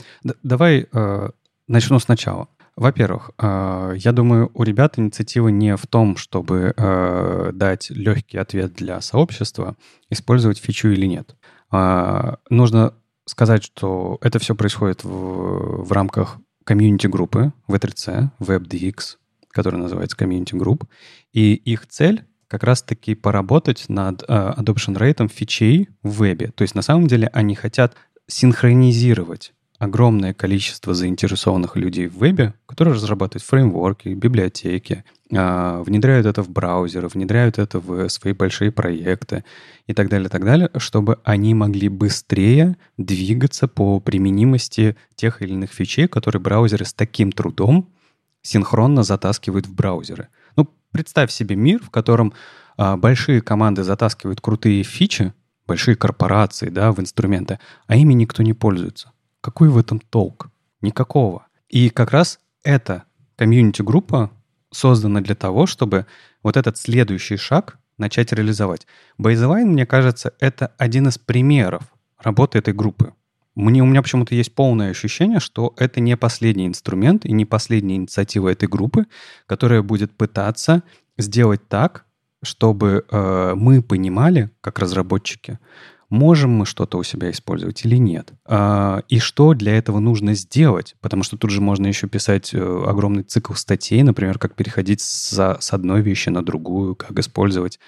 давай э, начну сначала. Во-первых, э, я думаю, у ребят инициатива не в том, чтобы э, дать легкий ответ для сообщества, использовать фичу или нет. А, нужно сказать, что это все происходит в, в рамках комьюнити-группы V3C, WebDX, который называется Community Group. И их цель как раз-таки поработать над э, adoption rate фичей в вебе. То есть на самом деле они хотят синхронизировать огромное количество заинтересованных людей в вебе, которые разрабатывают фреймворки, библиотеки, а, внедряют это в браузеры, внедряют это в свои большие проекты и так далее, так далее, чтобы они могли быстрее двигаться по применимости тех или иных фичей, которые браузеры с таким трудом синхронно затаскивают в браузеры. Ну, представь себе мир, в котором а, большие команды затаскивают крутые фичи, большие корпорации, да, в инструменты, а ими никто не пользуется. Какой в этом толк? Никакого. И как раз эта комьюнити-группа создана для того, чтобы вот этот следующий шаг начать реализовать. Baseline, мне кажется, это один из примеров работы этой группы. Мне, у меня почему-то есть полное ощущение, что это не последний инструмент и не последняя инициатива этой группы, которая будет пытаться сделать так, чтобы э, мы понимали, как разработчики, можем мы что-то у себя использовать или нет. А, и что для этого нужно сделать, потому что тут же можно еще писать э, огромный цикл статей, например, как переходить с, с одной вещи на другую, как использовать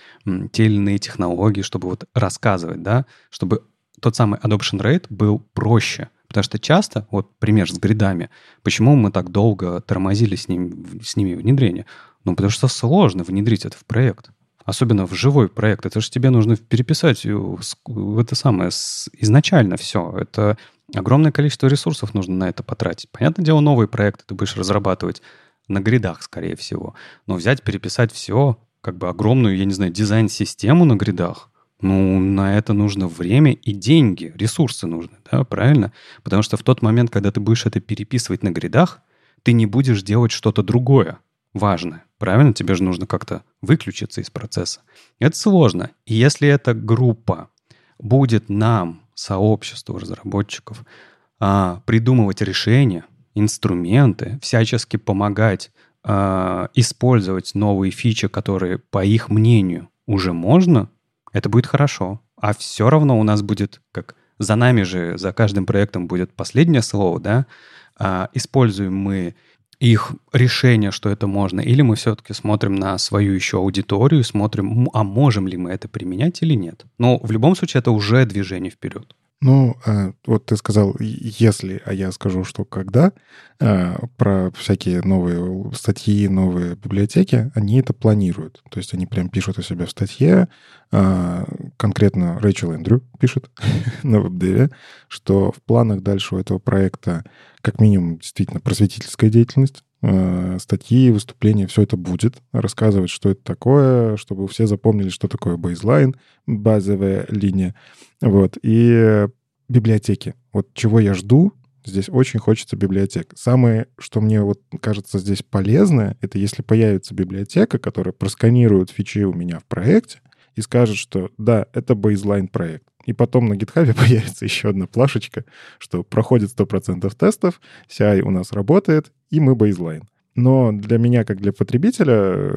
те или иные технологии, чтобы вот рассказывать, да, чтобы тот самый adoption rate был проще. Потому что часто, вот пример с гридами, почему мы так долго тормозили с, ним, с ними внедрение? Ну, потому что сложно внедрить это в проект особенно в живой проект, это же тебе нужно переписать это самое изначально все. Это огромное количество ресурсов нужно на это потратить. Понятное дело, новые проекты ты будешь разрабатывать на гридах, скорее всего. Но взять, переписать все, как бы огромную, я не знаю, дизайн-систему на гридах, ну, на это нужно время и деньги, ресурсы нужны, да, правильно? Потому что в тот момент, когда ты будешь это переписывать на гридах, ты не будешь делать что-то другое важное. Правильно? Тебе же нужно как-то выключиться из процесса. Это сложно. И если эта группа будет нам, сообществу разработчиков, а, придумывать решения, инструменты, всячески помогать а, использовать новые фичи, которые, по их мнению, уже можно, это будет хорошо. А все равно у нас будет, как за нами же, за каждым проектом будет последнее слово, да, а, используем мы их решение, что это можно, или мы все-таки смотрим на свою еще аудиторию, смотрим, а можем ли мы это применять или нет. Но в любом случае это уже движение вперед. Ну, э, вот ты сказал, если, а я скажу, что когда, э, про всякие новые статьи, новые библиотеки, они это планируют. То есть они прям пишут у себя в статье, э, конкретно Рэйчел Эндрю пишет на веб что в планах дальше у этого проекта как минимум действительно просветительская деятельность, статьи, выступления, все это будет. Рассказывать, что это такое, чтобы все запомнили, что такое бейзлайн, базовая линия. Вот. И библиотеки. Вот чего я жду, здесь очень хочется библиотек. Самое, что мне вот кажется здесь полезное, это если появится библиотека, которая просканирует фичи у меня в проекте и скажет, что да, это бейзлайн проект. И потом на GitHub появится еще одна плашечка, что проходит 100% тестов, CI у нас работает, и мы бейзлайн. Но для меня, как для потребителя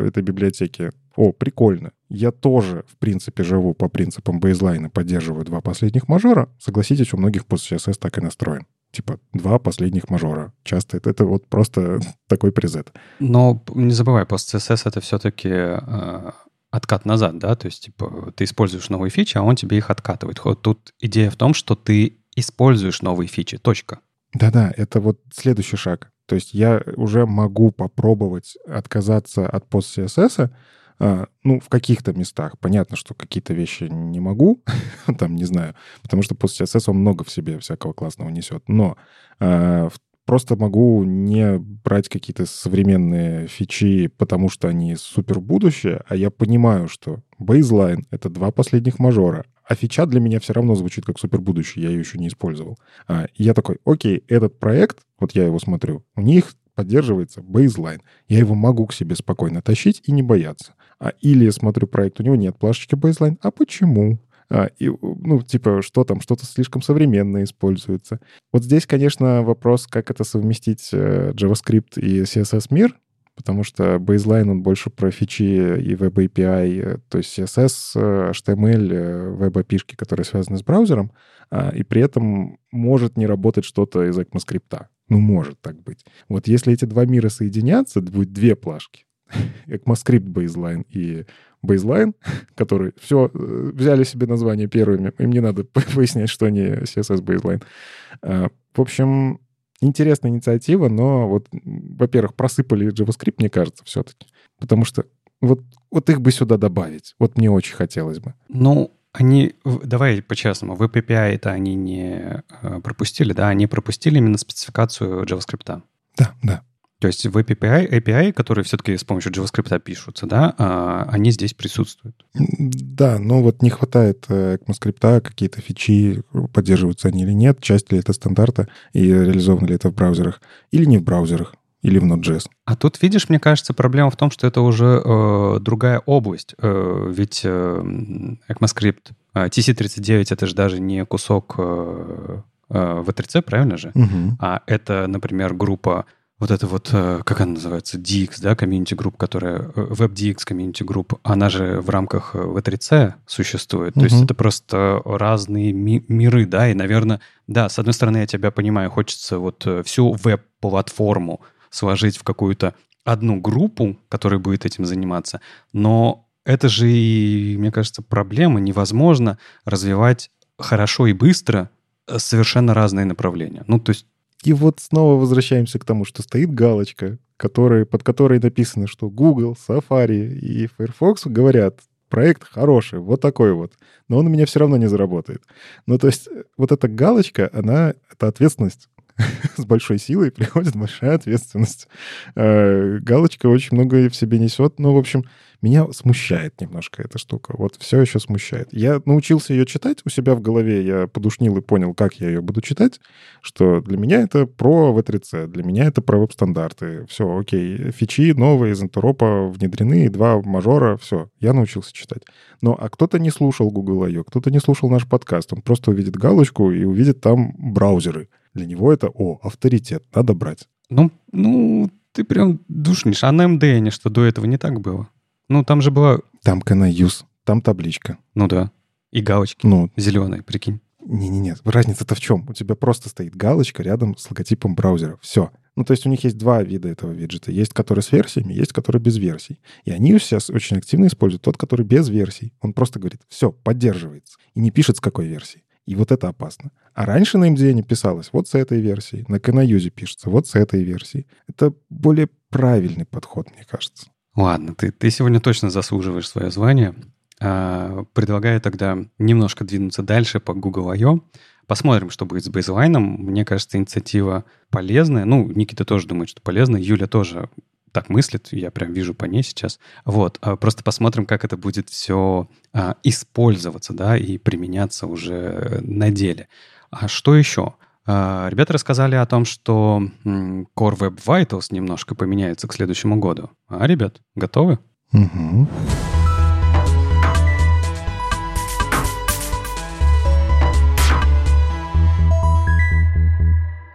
этой библиотеки, о, прикольно. Я тоже, в принципе, живу по принципам бейзлайна, поддерживаю два последних мажора. Согласитесь, у многих пост CSS так и настроен. Типа два последних мажора. Часто это, это вот просто такой презет. Но не забывай, пост CSS это все-таки э, откат назад, да? То есть, типа, ты используешь новые фичи, а он тебе их откатывает. Тут идея в том, что ты используешь новые фичи. Точка. Да-да, это вот следующий шаг. То есть я уже могу попробовать отказаться от пост CSS, а, ну, в каких-то местах. Понятно, что какие-то вещи не могу, там, не знаю, потому что пост CSS он много в себе всякого классного несет. Но а, просто могу не брать какие-то современные фичи, потому что они супер будущее, а я понимаю, что baseline — это два последних мажора, а фича для меня все равно звучит как супер будущее, я ее еще не использовал. А, я такой, окей, этот проект, вот я его смотрю, у них поддерживается baseline. Я его могу к себе спокойно тащить и не бояться. А, или смотрю проект, у него нет плашечки baseline. А почему? А, и, ну, типа, что там, что-то слишком современное используется. Вот здесь, конечно, вопрос, как это совместить э, JavaScript и CSS мир, потому что baseline, он больше про фичи и Web API, э, то есть CSS, HTML, Web API, которые связаны с браузером, а, и при этом может не работать что-то из ECMAScript. Ну, может так быть. Вот если эти два мира соединятся, будет две плашки. ECMAScript baseline и baseline, которые все э, взяли себе название первыми. Им не надо выяснять, что они CSS baseline. А, в общем, интересная инициатива, но вот, во-первых, просыпали JavaScript, мне кажется, все-таки. Потому что вот, вот их бы сюда добавить. Вот мне очень хотелось бы. Ну, они, давай по-честному, в API это они не э, пропустили, да, они пропустили именно спецификацию JavaScript. Да, да. То есть в API, API, которые все-таки с помощью JavaScript пишутся, да, а, они здесь присутствуют. Да, но вот не хватает ECMAScript, э, какие-то фичи, поддерживаются они или нет, часть ли это стандарта, и реализовано ли это в браузерах, или не в браузерах, или в Node.js. А тут, видишь, мне кажется, проблема в том, что это уже э, другая область. Э, ведь э, ECMAScript, э, TC39 — это же даже не кусок э, э, V3C, правильно же? Угу. А это, например, группа вот это вот, э, как она называется, DX, да, комьюнити групп, которая, э, WebDX комьюнити групп, она же в рамках V3C э, существует. То есть это просто разные ми- миры, да, и, наверное, да, с одной стороны, я тебя понимаю, хочется вот всю веб-платформу сложить в какую-то одну группу, которая будет этим заниматься, но это же, и, мне кажется, проблема. Невозможно развивать хорошо и быстро совершенно разные направления. Ну, то есть и вот снова возвращаемся к тому, что стоит галочка, который, под которой написано, что Google, Safari и Firefox говорят, проект хороший, вот такой вот, но он у меня все равно не заработает. Ну, то есть э, вот эта галочка, она, это ответственность. С большой силой приходит большая ответственность. Э, галочка очень много в себе несет. Ну, в общем, меня смущает немножко эта штука. Вот все еще смущает. Я научился ее читать у себя в голове. Я подушнил и понял, как я ее буду читать, что для меня это про V3C, для меня это про веб-стандарты. Все, окей. Фичи новые из Антуропа внедрены, два мажора, все. Я научился читать. Но а кто-то не слушал Google I.O., кто-то не слушал наш подкаст. Он просто увидит галочку и увидит там браузеры. Для него это, о, авторитет, надо брать. Ну, ну, ты прям душнишь. А на MDN что до этого не так было? Ну, там же была... Там use, там табличка. Ну да. И галочки. Ну. Зеленые, прикинь. Не-не-не, разница-то в чем? У тебя просто стоит галочка рядом с логотипом браузера. Все. Ну, то есть у них есть два вида этого виджета. Есть, который с версиями, есть, который без версий. И они сейчас очень активно используют тот, который без версий. Он просто говорит, все, поддерживается. И не пишет, с какой версии. И вот это опасно. А раньше на MDN писалось вот с этой версии, на Canаюзе пишется вот с этой версии. Это более правильный подход, мне кажется. Ладно, ты, ты сегодня точно заслуживаешь свое звание. А, предлагаю тогда немножко двинуться дальше по Google I.O. Посмотрим, что будет с бейзлайном. Мне кажется, инициатива полезная. Ну, Никита тоже думает, что полезная. Юля тоже так мыслит, я прям вижу по ней сейчас. Вот, а, просто посмотрим, как это будет все а, использоваться, да, и применяться уже на деле. А что еще? А, ребята рассказали о том, что Core Web Vitals немножко поменяется к следующему году. А, ребят, готовы? Угу.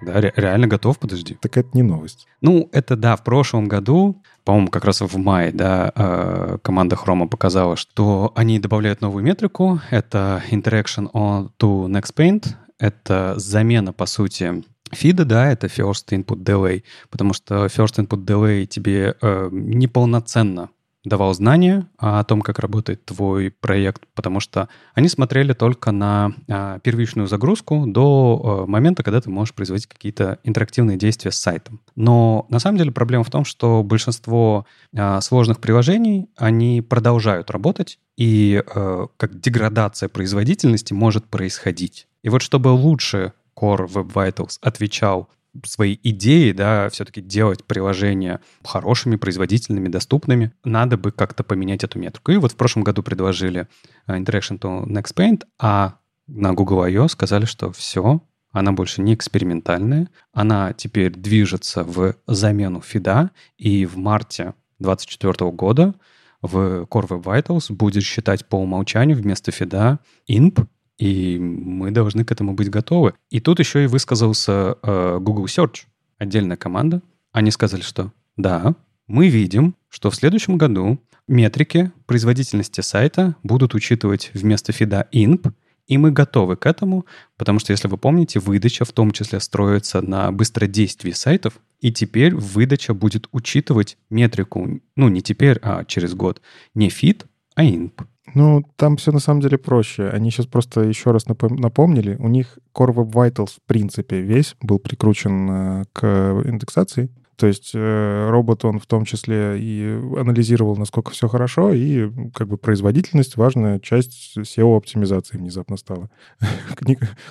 Да, ре- реально готов, подожди. Так это не новость. Ну, это да, в прошлом году, по-моему, как раз в мае, да, э, команда Chrome показала, что они добавляют новую метрику. Это Interaction on to Next Paint это замена, по сути, фида, да, это first input delay, потому что first input delay тебе э, неполноценно давал знания о том, как работает твой проект, потому что они смотрели только на а, первичную загрузку до а, момента, когда ты можешь производить какие-то интерактивные действия с сайтом. Но на самом деле проблема в том, что большинство а, сложных приложений, они продолжают работать, и а, как деградация производительности может происходить. И вот чтобы лучше Core Web Vitals отвечал свои идеи, да, все-таки делать приложения хорошими, производительными, доступными, надо бы как-то поменять эту метрику. И вот в прошлом году предложили э, Interaction to Next Paint, а на Google I.O. сказали, что все, она больше не экспериментальная, она теперь движется в замену фида, и в марте 2024 года в Core Web Vitals будет считать по умолчанию вместо фида INP, и мы должны к этому быть готовы. И тут еще и высказался э, Google Search, отдельная команда. Они сказали, что да, мы видим, что в следующем году метрики производительности сайта будут учитывать вместо фида INP, И мы готовы к этому, потому что, если вы помните, выдача в том числе строится на быстродействии сайтов, и теперь выдача будет учитывать метрику, ну, не теперь, а через год, не фит, а инп. Ну, там все на самом деле проще. Они сейчас просто еще раз напомнили. У них Core Web Vitals, в принципе, весь был прикручен э, к индексации. То есть э, робот, он в том числе и анализировал, насколько все хорошо, и как бы производительность важная часть SEO-оптимизации внезапно стала.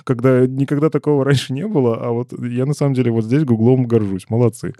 Когда никогда такого раньше не было, а вот я на самом деле вот здесь гуглом горжусь. Молодцы.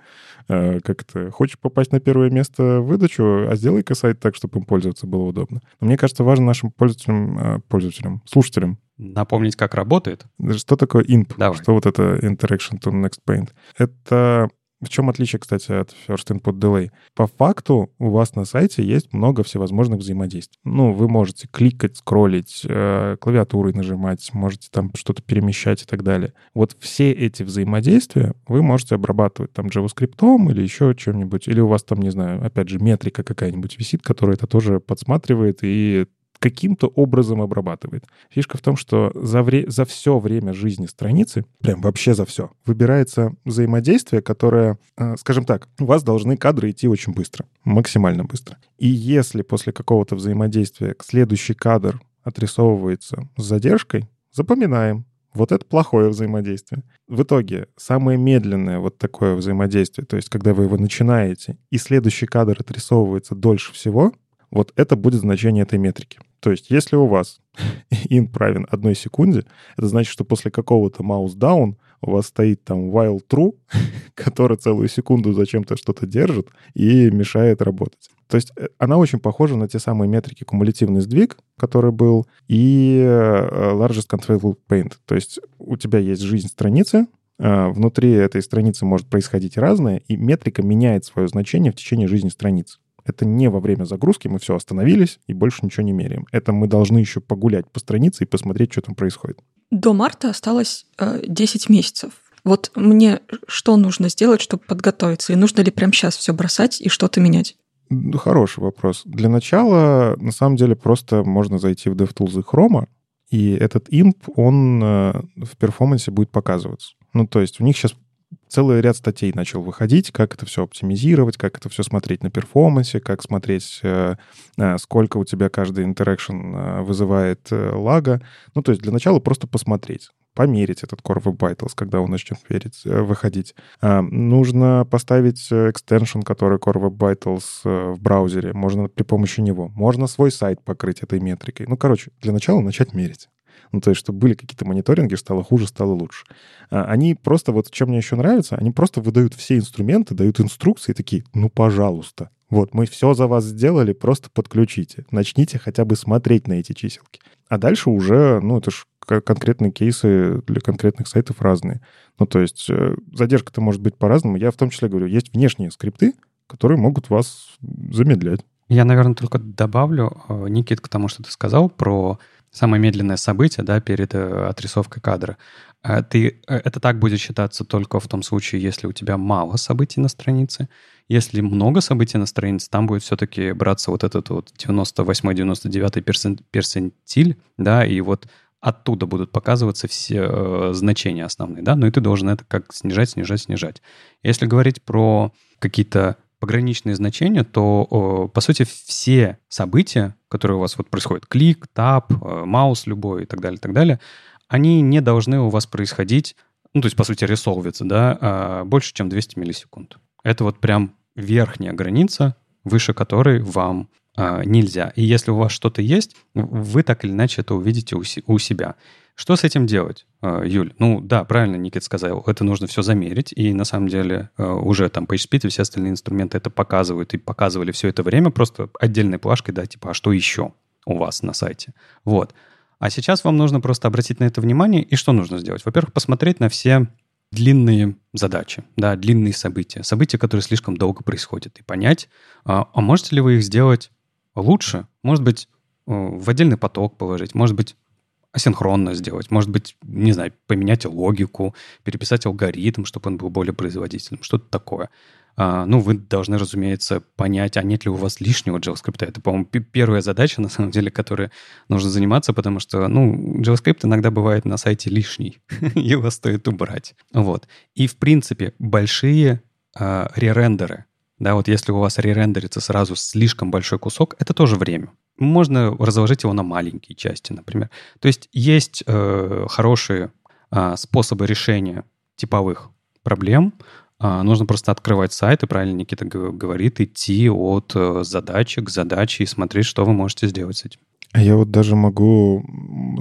Э, как то Хочешь попасть на первое место в выдачу, а сделай-ка сайт так, чтобы им пользоваться было удобно. Но мне кажется, важно нашим пользователям, э, пользователям, слушателям Напомнить, как работает. Что такое INP? Давай. Что вот это Interaction to Next Paint? Это в чем отличие, кстати, от First Input Delay? По факту у вас на сайте есть много всевозможных взаимодействий. Ну, вы можете кликать, скроллить, э, клавиатурой нажимать, можете там что-то перемещать и так далее. Вот все эти взаимодействия вы можете обрабатывать там JavaScript или еще чем-нибудь. Или у вас там, не знаю, опять же, метрика какая-нибудь висит, которая это тоже подсматривает и каким-то образом обрабатывает. Фишка в том, что за, вре- за все время жизни страницы, прям вообще за все, выбирается взаимодействие, которое, э, скажем так, у вас должны кадры идти очень быстро, максимально быстро. И если после какого-то взаимодействия следующий кадр отрисовывается с задержкой, запоминаем, вот это плохое взаимодействие. В итоге самое медленное вот такое взаимодействие, то есть когда вы его начинаете, и следующий кадр отрисовывается дольше всего, вот это будет значение этой метрики. То есть если у вас in равен одной секунде, это значит, что после какого-то mouse down у вас стоит там while true, который целую секунду зачем-то что-то держит и мешает работать. То есть э, она очень похожа на те самые метрики кумулятивный сдвиг, который был, и э, largest controllable paint. То есть у тебя есть жизнь страницы, э, внутри этой страницы может происходить разное, и метрика меняет свое значение в течение жизни страницы. Это не во время загрузки мы все остановились и больше ничего не меряем. Это мы должны еще погулять по странице и посмотреть, что там происходит. До марта осталось э, 10 месяцев. Вот мне что нужно сделать, чтобы подготовиться? И нужно ли прямо сейчас все бросать и что-то менять? Хороший вопрос. Для начала, на самом деле, просто можно зайти в DevTools и Chrome, и этот имп, он э, в перформансе будет показываться. Ну, то есть у них сейчас целый ряд статей начал выходить, как это все оптимизировать, как это все смотреть на перформансе, как смотреть, э, э, сколько у тебя каждый интеракшн э, вызывает лага. Ну, то есть для начала просто посмотреть, померить этот Core Web Vitals, когда он начнет верить, выходить. А, нужно поставить экстеншн, который Core Web Vitals в браузере. Можно при помощи него. Можно свой сайт покрыть этой метрикой. Ну, короче, для начала начать мерить. Ну, то есть, чтобы были какие-то мониторинги, стало хуже, стало лучше. А, они просто, вот чем мне еще нравится, они просто выдают все инструменты, дают инструкции такие, ну, пожалуйста, вот, мы все за вас сделали, просто подключите. Начните хотя бы смотреть на эти чиселки. А дальше уже, ну, это же конкретные кейсы для конкретных сайтов разные. Ну, то есть э, задержка-то может быть по-разному. Я в том числе говорю, есть внешние скрипты, которые могут вас замедлять. Я, наверное, только добавлю, э, Никит, к тому, что ты сказал про самое медленное событие да, перед э, отрисовкой кадра. Э, ты, э, это так будет считаться только в том случае, если у тебя мало событий на странице. Если много событий на странице, там будет все-таки браться вот этот вот 98-99 персентиль, да, и вот оттуда будут показываться все э, значения основные, да, ну и ты должен это как снижать, снижать, снижать. Если говорить про какие-то пограничные значения, то, по сути, все события, которые у вас вот происходят, клик, тап, э, маус любой и так далее, и так далее, они не должны у вас происходить, ну, то есть, по сути, ресолвиться, да, а, больше, чем 200 миллисекунд. Это вот прям верхняя граница, выше которой вам а, нельзя. И если у вас что-то есть, вы так или иначе это увидите у себя. Что с этим делать, э, Юль? Ну да, правильно Никит сказал, это нужно все замерить, и на самом деле э, уже там PageSpeed и все остальные инструменты это показывают, и показывали все это время просто отдельной плашкой, да, типа, а что еще у вас на сайте? Вот. А сейчас вам нужно просто обратить на это внимание, и что нужно сделать? Во-первых, посмотреть на все длинные задачи, да, длинные события, события, которые слишком долго происходят, и понять, а, а можете ли вы их сделать лучше? Может быть, э, в отдельный поток положить, может быть, асинхронно сделать. Может быть, не знаю, поменять логику, переписать алгоритм, чтобы он был более производительным, что-то такое. А, ну, вы должны, разумеется, понять, а нет ли у вас лишнего JavaScript. Это, по-моему, первая задача, на самом деле, которой нужно заниматься, потому что, ну, JavaScript иногда бывает на сайте лишний, его стоит убрать. Вот. И, в принципе, большие э, ререндеры, да, вот если у вас ререндерится сразу слишком большой кусок, это тоже время. Можно разложить его на маленькие части, например. То есть есть э, хорошие э, способы решения типовых проблем, а, нужно просто открывать сайт, и правильно Никита говорит, идти от э, задачи к задаче и смотреть, что вы можете сделать с этим. А я вот даже могу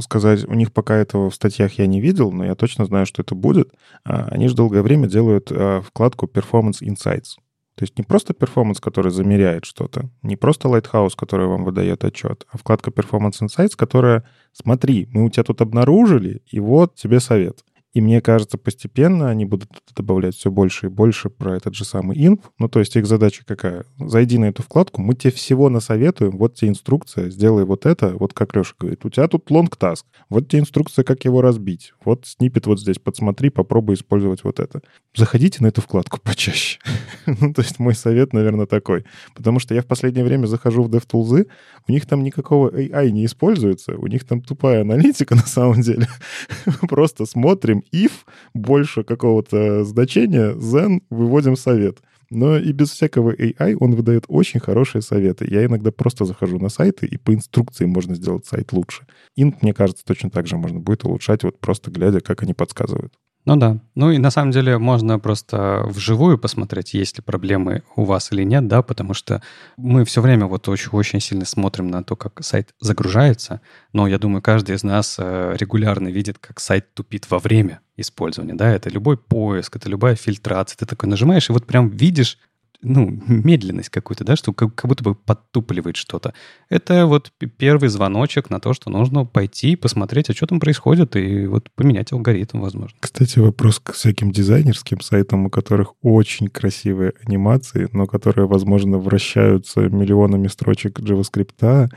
сказать, у них пока этого в статьях я не видел, но я точно знаю, что это будет. Они же долгое время делают вкладку Performance Insights. То есть не просто перформанс, который замеряет что-то, не просто Lighthouse, который вам выдает отчет, а вкладка Performance Insights, которая, смотри, мы у тебя тут обнаружили, и вот тебе совет. И мне кажется, постепенно они будут добавлять все больше и больше про этот же самый инф. Ну, то есть их задача какая? Зайди на эту вкладку, мы тебе всего насоветуем, вот тебе инструкция, сделай вот это, вот как Леша говорит, у тебя тут long task, вот тебе инструкция, как его разбить, вот снипет вот здесь, подсмотри, попробуй использовать вот это. Заходите на эту вкладку почаще. ну, то есть мой совет, наверное, такой. Потому что я в последнее время захожу в DevTools, у них там никакого AI не используется, у них там тупая аналитика на самом деле. Просто смотрим if больше какого-то значения, then выводим совет. Но и без всякого AI он выдает очень хорошие советы. Я иногда просто захожу на сайты, и по инструкции можно сделать сайт лучше. Int, мне кажется, точно так же можно будет улучшать, вот просто глядя, как они подсказывают. Ну да. Ну и на самом деле можно просто вживую посмотреть, есть ли проблемы у вас или нет, да, потому что мы все время вот очень, очень сильно смотрим на то, как сайт загружается, но я думаю, каждый из нас э, регулярно видит, как сайт тупит во время использования, да, это любой поиск, это любая фильтрация, ты такой нажимаешь, и вот прям видишь ну, медленность какую-то, да, что как, как будто бы подтупливает что-то. Это вот первый звоночек на то, что нужно пойти посмотреть, а что там происходит, и вот поменять алгоритм, возможно. Кстати, вопрос к всяким дизайнерским сайтам, у которых очень красивые анимации, но которые, возможно, вращаются миллионами строчек JavaScript.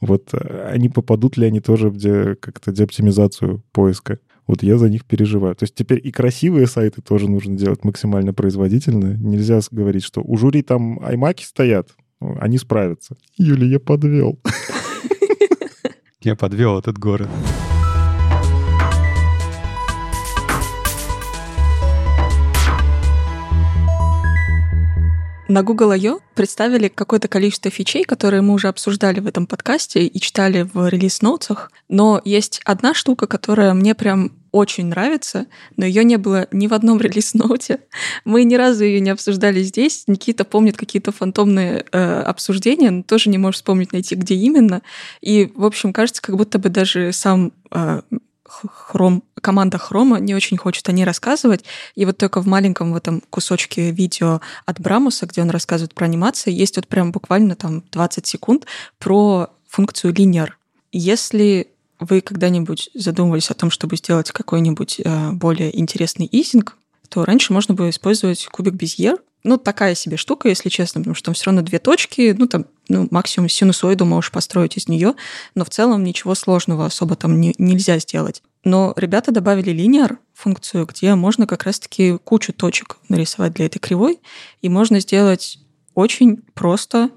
Вот э, они попадут ли они тоже в де, как-то деоптимизацию поиска? Вот я за них переживаю. То есть теперь и красивые сайты тоже нужно делать максимально производительно. Нельзя говорить, что у жюри там аймаки стоят, они справятся. Юля, я подвел. Я подвел этот город. На Google I.O. представили какое-то количество фичей, которые мы уже обсуждали в этом подкасте и читали в релиз-ноутсах. Но есть одна штука, которая мне прям очень нравится, но ее не было ни в одном релиз-ноуте. Мы ни разу ее не обсуждали здесь. Никита помнит какие-то фантомные э, обсуждения, но тоже не может вспомнить, найти, где именно. И, в общем, кажется, как будто бы даже сам э, Хром, команда Хрома не очень хочет о ней рассказывать. И вот только в маленьком в этом кусочке видео от Брамуса, где он рассказывает про анимацию, есть вот прям буквально там 20 секунд про функцию linear. Если вы когда-нибудь задумывались о том, чтобы сделать какой-нибудь э, более интересный изинг, то раньше можно было использовать кубик Безьер. Ну, такая себе штука, если честно, потому что там все равно две точки, ну, там, ну, максимум синусоиду можешь построить из нее, но в целом ничего сложного особо там не, нельзя сделать. Но ребята добавили линейр функцию, где можно как раз-таки кучу точек нарисовать для этой кривой, и можно сделать очень просто,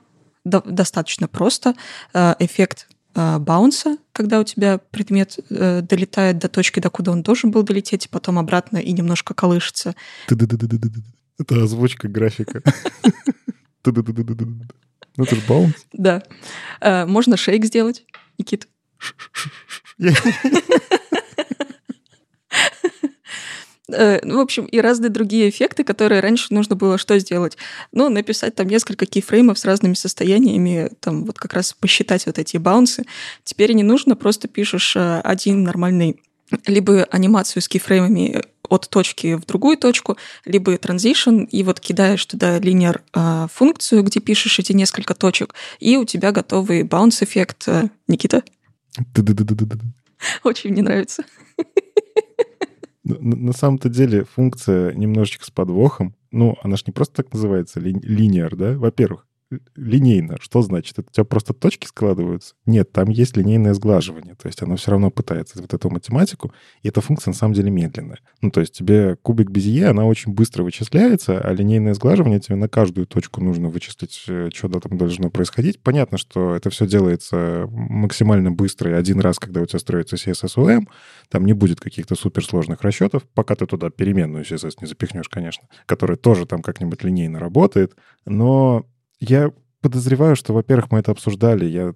до, достаточно просто э, эффект э, баунса, когда у тебя предмет э, долетает до точки, до куда он должен был долететь, и потом обратно и немножко колышется. Это озвучка графика. Ну, это же баунс. Да. Можно шейк сделать, Никит. Э, ну, в общем, и разные другие эффекты, которые раньше нужно было что сделать? Ну, написать там несколько кейфреймов с разными состояниями, там вот как раз посчитать вот эти баунсы. Теперь не нужно, просто пишешь э, один нормальный либо анимацию с кейфреймами от точки в другую точку, либо транзишн, и вот кидаешь туда линейр э, функцию, где пишешь эти несколько точек, и у тебя готовый баунс-эффект. Никита? Очень мне нравится. На, на самом-то деле функция немножечко с подвохом. Ну, она же не просто так называется, ли, линейр, да? Во-первых, линейно. Что значит? Это у тебя просто точки складываются? Нет, там есть линейное сглаживание. То есть оно все равно пытается вот эту математику, и эта функция на самом деле медленная. Ну, то есть тебе кубик Безье, она очень быстро вычисляется, а линейное сглаживание тебе на каждую точку нужно вычислить, э, что там должно происходить. Понятно, что это все делается максимально быстро, и один раз, когда у тебя строится CSSOM, там не будет каких-то суперсложных расчетов, пока ты туда переменную CSS не запихнешь, конечно, которая тоже там как-нибудь линейно работает. Но я подозреваю, что, во-первых, мы это обсуждали. Я,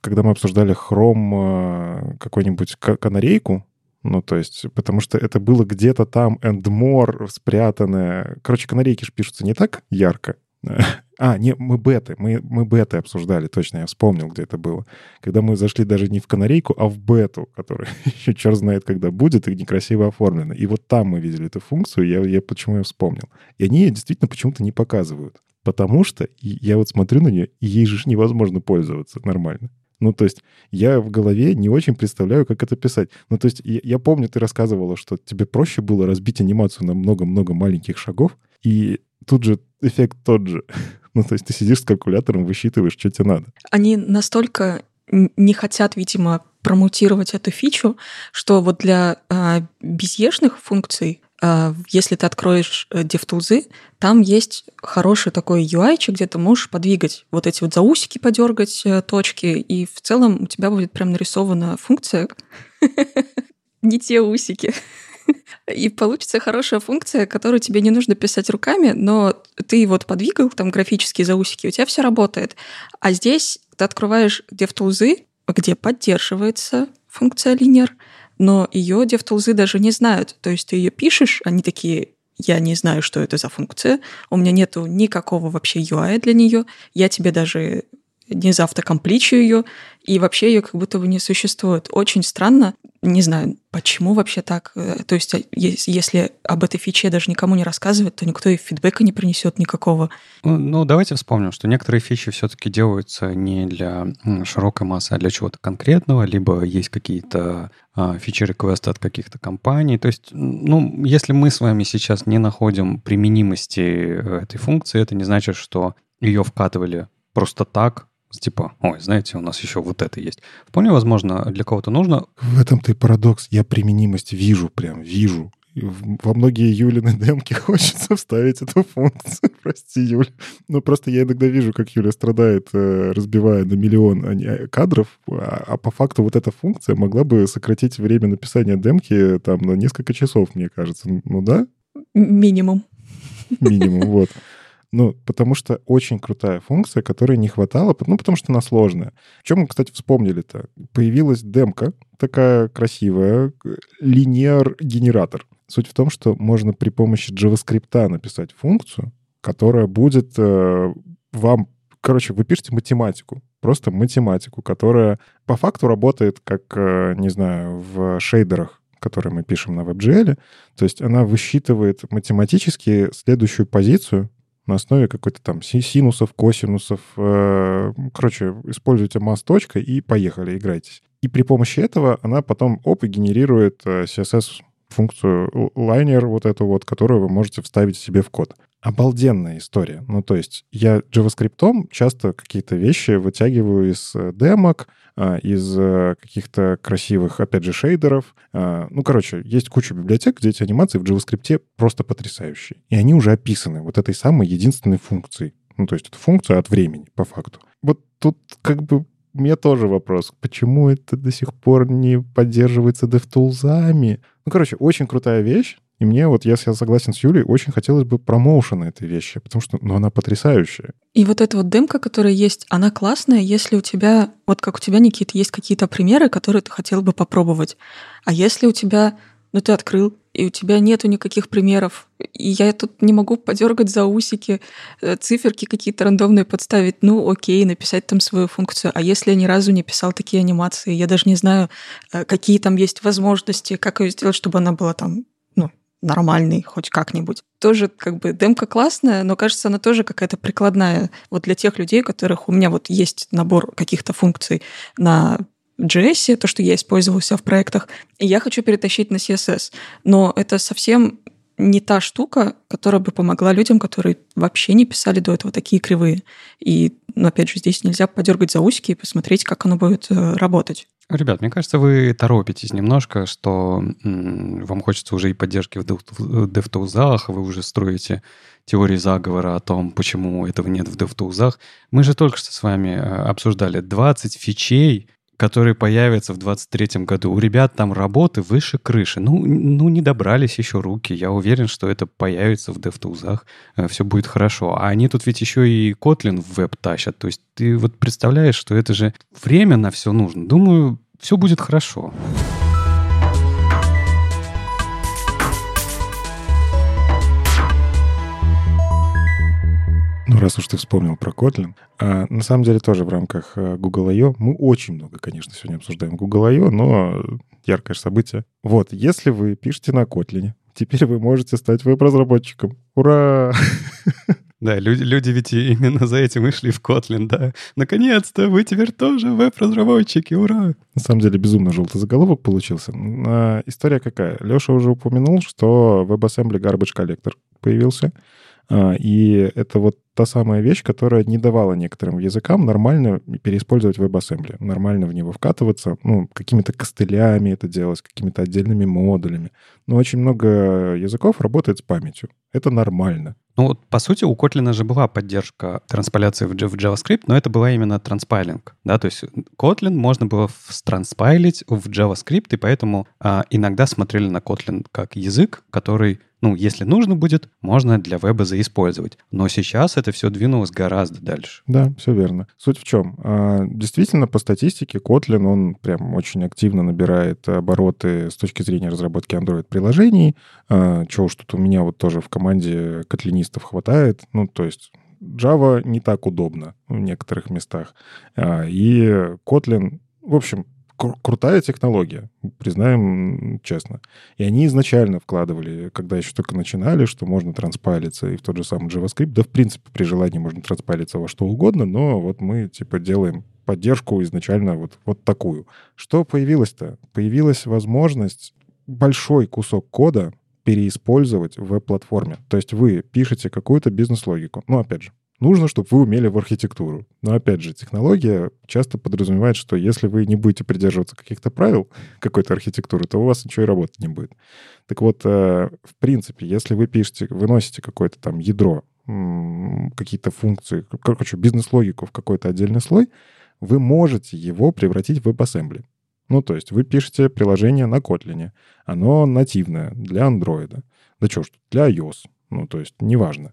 когда мы обсуждали Chrome э, какой-нибудь канарейку, ну, то есть, потому что это было где-то там and more спрятанное. Короче, канарейки же пишутся не так ярко. А, не, мы беты, мы, мы беты обсуждали, точно, я вспомнил, где это было. Когда мы зашли даже не в канарейку, а в бету, которая еще черт знает, когда будет, и некрасиво оформлена. И вот там мы видели эту функцию, я, я почему я вспомнил. И они ее действительно почему-то не показывают. Потому что я вот смотрю на нее, и ей же невозможно пользоваться нормально. Ну, то есть я в голове не очень представляю, как это писать. Ну, то есть я, я помню, ты рассказывала, что тебе проще было разбить анимацию на много-много маленьких шагов, и тут же эффект тот же. Ну, то есть ты сидишь с калькулятором, высчитываешь, что тебе надо. Они настолько не хотят, видимо, промутировать эту фичу, что вот для а, безъешных функций если ты откроешь э, DevTools, там есть хороший такой UI, где ты можешь подвигать вот эти вот заусики, подергать э, точки, и в целом у тебя будет прям нарисована функция. Не те усики. И получится хорошая функция, которую тебе не нужно писать руками, но ты вот подвигал там графические заусики, у тебя все работает. А здесь ты открываешь DevTools, где поддерживается функция linear, но ее DevTools даже не знают. То есть ты ее пишешь, они такие, я не знаю, что это за функция, у меня нету никакого вообще UI для нее, я тебе даже не завтокомпличу ее, и вообще ее как будто бы не существует. Очень странно. Не знаю, почему вообще так. Э, то есть, а, если об этой фиче даже никому не рассказывать, то никто и фидбэка не принесет никакого. Ну, ну давайте вспомним, что некоторые фичи все-таки делаются не для широкой массы, а для чего-то конкретного, либо есть какие-то а, фичи-реквесты от каких-то компаний. То есть, ну, если мы с вами сейчас не находим применимости э, этой функции, это не значит, что ее вкатывали просто так, типа, ой, знаете, у нас еще вот это есть. Вполне возможно, для кого-то нужно... В этом-то и парадокс. Я применимость вижу, прям вижу. Во многие Юлины демки хочется вставить эту функцию. Прости, Юля. Ну, просто я иногда вижу, как Юля страдает, э, разбивая на миллион а кадров, а, а по факту вот эта функция могла бы сократить время написания демки там на несколько часов, мне кажется. Ну да? Минимум. Минимум, вот. Ну, потому что очень крутая функция, которой не хватало, ну, потому что она сложная. В чем мы, кстати, вспомнили-то? Появилась демка, такая красивая, линейр-генератор. Суть в том, что можно при помощи JavaScript написать функцию, которая будет э, вам... Короче, вы пишете математику, просто математику, которая по факту работает как, э, не знаю, в шейдерах которые мы пишем на WebGL. То есть она высчитывает математически следующую позицию, на основе какой-то там синусов, косинусов. Э, короче, используйте масс точка и поехали, играйтесь. И при помощи этого она потом, оп, и генерирует э, CSS функцию liner вот эту вот, которую вы можете вставить себе в код. Обалденная история. Ну, то есть я JavaScript часто какие-то вещи вытягиваю из э, демок, а, из э, каких-то красивых, опять же, шейдеров. Ну, короче, есть куча библиотек, где эти анимации в JavaScript просто потрясающие. И они уже описаны вот этой самой единственной функцией. Ну, то есть это функция от времени, по факту. Вот тут как бы у меня тоже вопрос. Почему это до сих пор не поддерживается DevTools? Ну, короче, очень крутая вещь. И мне вот, если я согласен с Юлей, очень хотелось бы промоушена этой вещи, потому что ну, она потрясающая. И вот эта вот демка, которая есть, она классная, если у тебя, вот как у тебя, Никит, есть какие-то примеры, которые ты хотел бы попробовать. А если у тебя, ну ты открыл, и у тебя нету никаких примеров, и я тут не могу подергать за усики, э, циферки какие-то рандомные подставить, ну окей, написать там свою функцию. А если я ни разу не писал такие анимации, я даже не знаю, э, какие там есть возможности, как ее сделать, чтобы она была там нормальный хоть как-нибудь. Тоже как бы демка классная, но кажется, она тоже какая-то прикладная. Вот для тех людей, которых у меня вот есть набор каких-то функций на JS, то, что я использовала в проектах, и я хочу перетащить на CSS. Но это совсем не та штука, которая бы помогла людям, которые вообще не писали до этого такие кривые. И, ну, опять же, здесь нельзя подергать за усики и посмотреть, как оно будет э, работать. Ребят, мне кажется, вы торопитесь немножко, что вам хочется уже и поддержки в DevTools, вы уже строите теории заговора о том, почему этого нет в DevTools. Мы же только что с вами э, обсуждали 20 фичей, которые появятся в 2023 году. У ребят там работы выше крыши. Ну, ну, не добрались еще руки. Я уверен, что это появится в DevTools. Э, Все будет хорошо. А они тут ведь еще и Kotlin в веб тащат. То есть ты вот представляешь, что это же время на все нужно. Думаю, все будет хорошо. Ну, раз уж ты вспомнил про Kotlin, а, на самом деле тоже в рамках а, Google I.O. мы очень много, конечно, сегодня обсуждаем Google I.O., но яркое событие. Вот, если вы пишете на Kotlin, теперь вы можете стать веб-разработчиком. Ура! Да, люди, люди ведь именно за этим и шли в Kotlin, да. Наконец-то вы теперь тоже веб-разработчики, ура! На самом деле безумно желтый заголовок получился. А, история какая? Леша уже упомянул, что WebAssembly Garbage Collector появился. А, и это вот та самая вещь, которая не давала некоторым языкам нормально переиспользовать WebAssembly, нормально в него вкатываться, ну, какими-то костылями это делать, какими-то отдельными модулями. Но очень много языков работает с памятью. Это нормально. Ну вот, по сути, у Kotlin же была поддержка транспиляции в JavaScript, но это была именно транспайлинг, да, то есть Kotlin можно было транспайлить в JavaScript, и поэтому а, иногда смотрели на Kotlin как язык, который ну, если нужно будет, можно для веба заиспользовать. Но сейчас это все двинулось гораздо дальше. Да, все верно. Суть в чем? А, действительно, по статистике, Kotlin, он прям очень активно набирает обороты с точки зрения разработки Android-приложений. А, чего уж тут у меня вот тоже в команде котлинистов хватает. Ну, то есть Java не так удобно в некоторых местах. А, и Kotlin, в общем, кру- крутая технология, признаем честно. И они изначально вкладывали, когда еще только начинали, что можно транспайлиться и в тот же самый JavaScript. Да, в принципе, при желании можно транспайлиться во что угодно, но вот мы, типа, делаем поддержку изначально вот, вот такую. Что появилось-то? Появилась возможность большой кусок кода переиспользовать в веб-платформе. То есть вы пишете какую-то бизнес-логику. Ну, опять же, нужно, чтобы вы умели в архитектуру. Но опять же, технология часто подразумевает, что если вы не будете придерживаться каких-то правил какой-то архитектуры, то у вас ничего и работать не будет. Так вот, э, в принципе, если вы пишете, выносите какое-то там ядро, какие-то функции, короче, бизнес-логику в какой-то отдельный слой, вы можете его превратить в WebAssembly. Ну, то есть вы пишете приложение на Kotlin, оно нативное для Android. Да что ж, для iOS. Ну, то есть неважно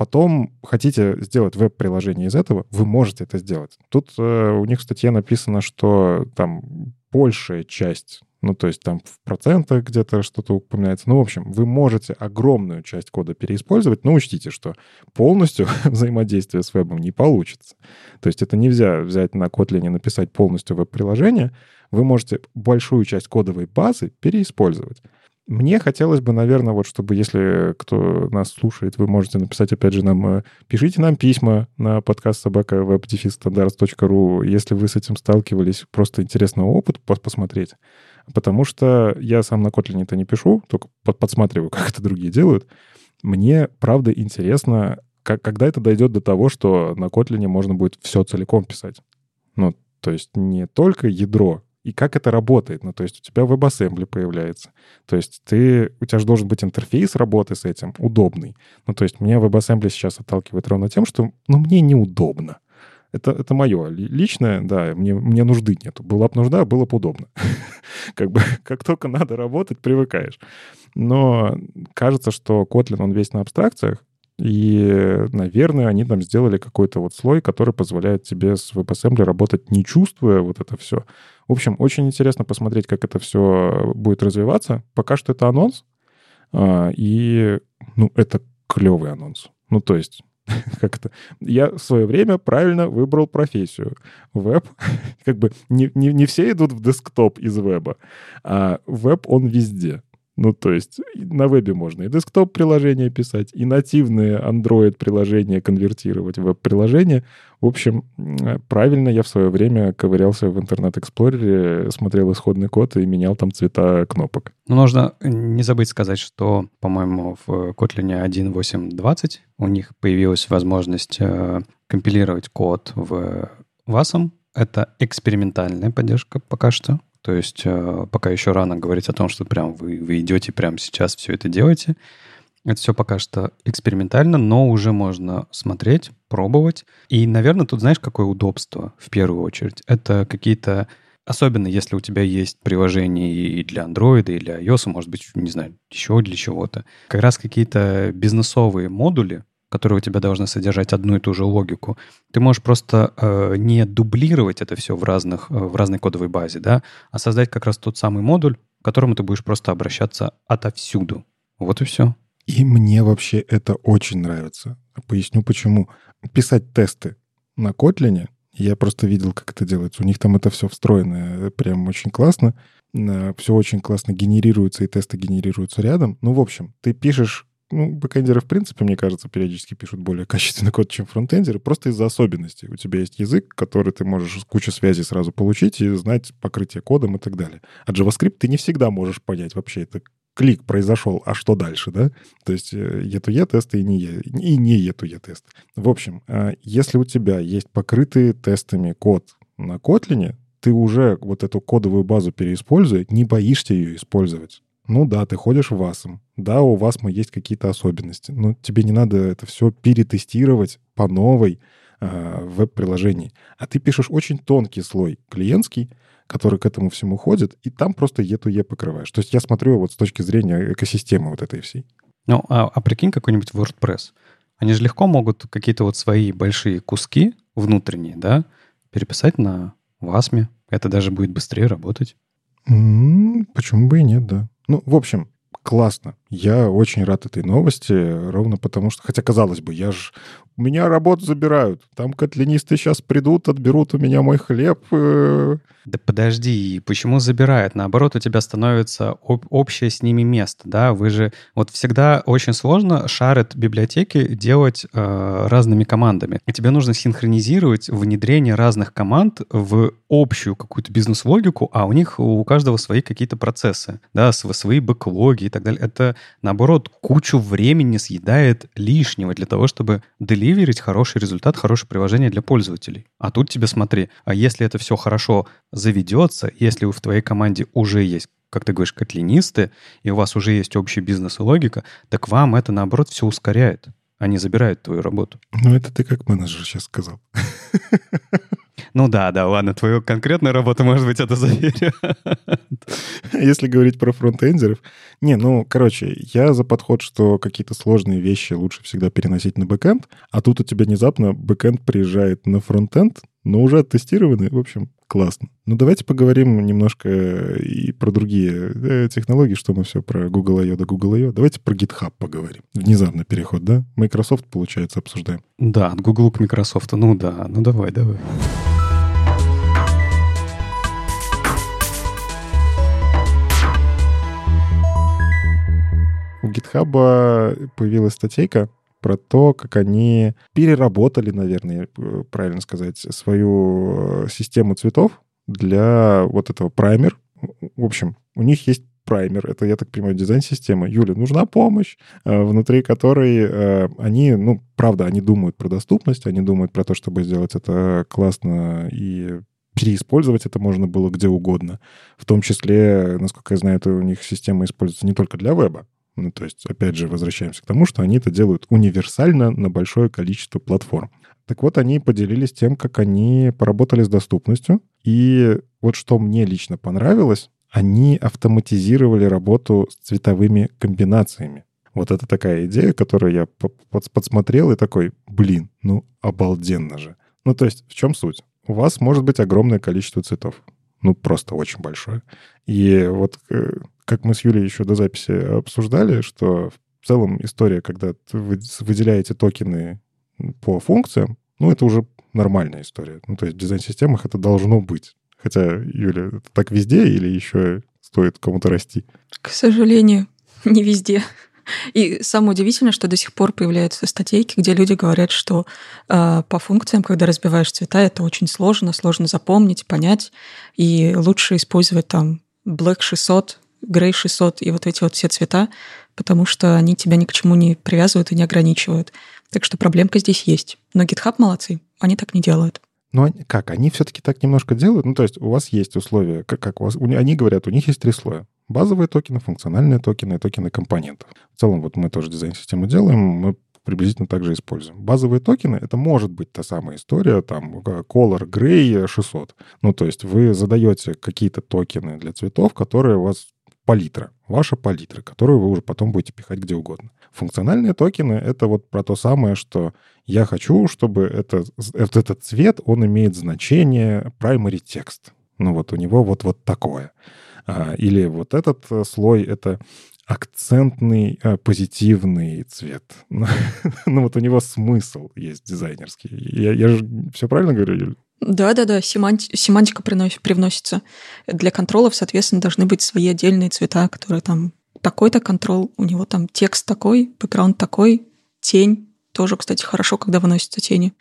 потом хотите сделать веб-приложение из этого, вы можете это сделать. Тут э, у них в статье написано, что там большая часть, ну, то есть там в процентах где-то что-то упоминается. Ну, в общем, вы можете огромную часть кода переиспользовать, но учтите, что полностью взаимодействие с вебом не получится. То есть это нельзя взять на Kotlin и написать полностью веб-приложение. Вы можете большую часть кодовой базы переиспользовать. Мне хотелось бы, наверное, вот чтобы, если кто нас слушает, вы можете написать, опять же, нам, э, пишите нам письма на подкаст собака webdefistandards.ru, если вы с этим сталкивались, просто интересный опыт посмотреть. Потому что я сам на Kotlin это не пишу, только подсматриваю, как это другие делают. Мне, правда, интересно, как, когда это дойдет до того, что на Kotlin можно будет все целиком писать. Ну, то есть не только ядро и как это работает. Ну, то есть у тебя WebAssembly появляется. То есть ты, у тебя же должен быть интерфейс работы с этим удобный. Ну, то есть меня WebAssembly сейчас отталкивает ровно тем, что, ну, мне неудобно. Это, это мое личное, да, мне, мне нужды нету. Была бы нужда, было бы удобно. как бы, как только надо работать, привыкаешь. Но кажется, что Kotlin, он весь на абстракциях, и, наверное, они там сделали какой-то вот слой, который позволяет тебе с WebAssembly работать, не чувствуя вот это все. В общем, очень интересно посмотреть, как это все будет развиваться. Пока что это анонс, а, и, ну, это клевый анонс. Ну, то есть, как это? Я в свое время правильно выбрал профессию. Веб, как бы не, не, не все идут в десктоп из веба, а веб, он везде. Ну, то есть на вебе можно и десктоп-приложения писать, и нативные Android-приложения конвертировать в веб-приложения. В общем, правильно я в свое время ковырялся в Internet Explorer е, смотрел исходный код и менял там цвета кнопок. Ну, нужно не забыть сказать, что, по-моему, в Kotlin 1.8.20 у них появилась возможность э, компилировать код в WASM. Это экспериментальная поддержка пока что. То есть э, пока еще рано говорить о том, что прям вы, вы идете прямо сейчас все это делаете. Это все пока что экспериментально, но уже можно смотреть, пробовать. И, наверное, тут знаешь, какое удобство в первую очередь? Это какие-то Особенно если у тебя есть приложение и для Android, и для iOS, может быть, не знаю, еще для чего-то. Как раз какие-то бизнесовые модули, которые у тебя должны содержать одну и ту же логику, ты можешь просто э, не дублировать это все в, разных, э, в разной кодовой базе, да, а создать как раз тот самый модуль, к которому ты будешь просто обращаться отовсюду. Вот и все. И мне вообще это очень нравится. Поясню почему. Писать тесты на Kotlin, я просто видел, как это делается. У них там это все встроено э, прям очень классно. Э, все очень классно генерируется, и тесты генерируются рядом. Ну, в общем, ты пишешь ну, бэкэндеры, в принципе, мне кажется, периодически пишут более качественный код, чем фронтендеры, просто из-за особенностей. У тебя есть язык, который ты можешь кучу связей сразу получить и знать покрытие кодом и так далее. А JavaScript ты не всегда можешь понять вообще, это клик произошел, а что дальше, да? То есть E2E тесты и не, e, и не E2E тест. В общем, а, если у тебя есть покрытый тестами код на Kotlin, ты уже вот эту кодовую базу переиспользуя, не боишься ее использовать. Ну да, ты ходишь в WASM. Да, у вас мы есть какие-то особенности. Но тебе не надо это все перетестировать по новой э, веб-приложении. А ты пишешь очень тонкий слой клиентский, который к этому всему ходит, и там просто E2E покрываешь. То есть я смотрю вот с точки зрения экосистемы вот этой всей. Ну, а, а прикинь какой-нибудь WordPress. Они же легко могут какие-то вот свои большие куски внутренние, да, переписать на WASM. Это даже будет быстрее работать. Mm, почему бы и нет, да. Ну, в общем, классно. Я очень рад этой новости, ровно потому что, хотя казалось бы, я же у меня работу забирают. Там котлинисты сейчас придут, отберут у меня мой хлеб. Э. Да подожди, почему забирают? Наоборот, у тебя становится об- общее с ними место, да? Вы же... Вот всегда очень сложно шарят библиотеки делать э, разными командами. И тебе нужно синхронизировать внедрение разных команд в общую какую-то бизнес-логику, а у них у каждого свои какие-то процессы, да, свои бэклоги и так далее. Это, наоборот, кучу времени съедает лишнего для того, чтобы деливерить хороший результат, хорошее приложение для пользователей. А тут тебе смотри, а если это все хорошо заведется, если в твоей команде уже есть как ты говоришь, котлинисты, и у вас уже есть общий бизнес-логика, так вам это, наоборот, все ускоряет, а не забирает твою работу. Ну, это ты как менеджер сейчас сказал. Ну да, да, ладно, твою конкретную работу, может быть, это заберет. Если говорить про фронтендеров. Не, ну, короче, я за подход, что какие-то сложные вещи лучше всегда переносить на бэкэнд, а тут у тебя внезапно бэкэнд приезжает на фронтенд, но уже оттестированный, в общем, классно. Ну, давайте поговорим немножко и про другие э, технологии, что мы все про Google I.O. да Google I.O. Давайте про GitHub поговорим. Внезапно переход, да? Microsoft, получается, обсуждаем. Да, от Google к Microsoft. Ну да, ну давай, давай. У GitHub появилась статейка про то, как они переработали, наверное, э, правильно сказать, свою э, систему цветов для вот этого праймер. В общем, у них есть праймер, это, я так понимаю, дизайн-система. Юля, нужна помощь, э, внутри которой они, ну, правда, они думают про доступность, они думают про то, чтобы сделать это классно и переиспользовать это можно было где угодно. В том числе, насколько я знаю, это у них система используется не только для веба, ну, то есть, опять же, возвращаемся к тому, что они это делают универсально на большое количество платформ. Так вот, они поделились тем, как они поработали с доступностью. И вот что мне лично понравилось, они автоматизировали работу с цветовыми комбинациями. Вот это такая идея, которую я подсмотрел и такой, блин, ну обалденно же. Ну то есть в чем суть? У вас может быть огромное количество цветов. Ну просто очень большое. И вот э, как мы с Юлей еще до записи обсуждали, что в целом история, когда вы выделяете токены по функциям, ну, это уже нормальная история. Ну, то есть в дизайн-системах это должно быть. Хотя, Юля, это так везде или еще стоит кому-то расти. К сожалению, не везде. И самое удивительное, что до сих пор появляются статейки, где люди говорят, что э, по функциям, когда разбиваешь цвета, это очень сложно, сложно запомнить, понять, и лучше использовать там Black 600, Grey 600 и вот эти вот все цвета, потому что они тебя ни к чему не привязывают и не ограничивают. Так что проблемка здесь есть. Но GitHub молодцы, они так не делают. Но как? Они все-таки так немножко делают? Ну, то есть у вас есть условия, как, как у вас... Они говорят, у них есть три слоя. Базовые токены, функциональные токены и токены компонентов. В целом, вот мы тоже дизайн-систему делаем, мы приблизительно так же используем. Базовые токены — это может быть та самая история, там, Color Gray 600. Ну, то есть вы задаете какие-то токены для цветов, которые у вас палитра, ваша палитра, которую вы уже потом будете пихать где угодно. Функциональные токены — это вот про то самое, что я хочу, чтобы это, этот цвет, он имеет значение primary текст. Ну вот у него вот, вот такое. А, или вот этот э, слой — это акцентный э, позитивный цвет. ну вот у него смысл есть дизайнерский. Я, я же все правильно говорю, Юль? Да-да-да, семанти- семантика приносит, привносится. Для контролов, соответственно, должны быть свои отдельные цвета, которые там такой-то контрол, у него там текст такой, бэкграунд такой, тень. Тоже, кстати, хорошо, когда выносятся тени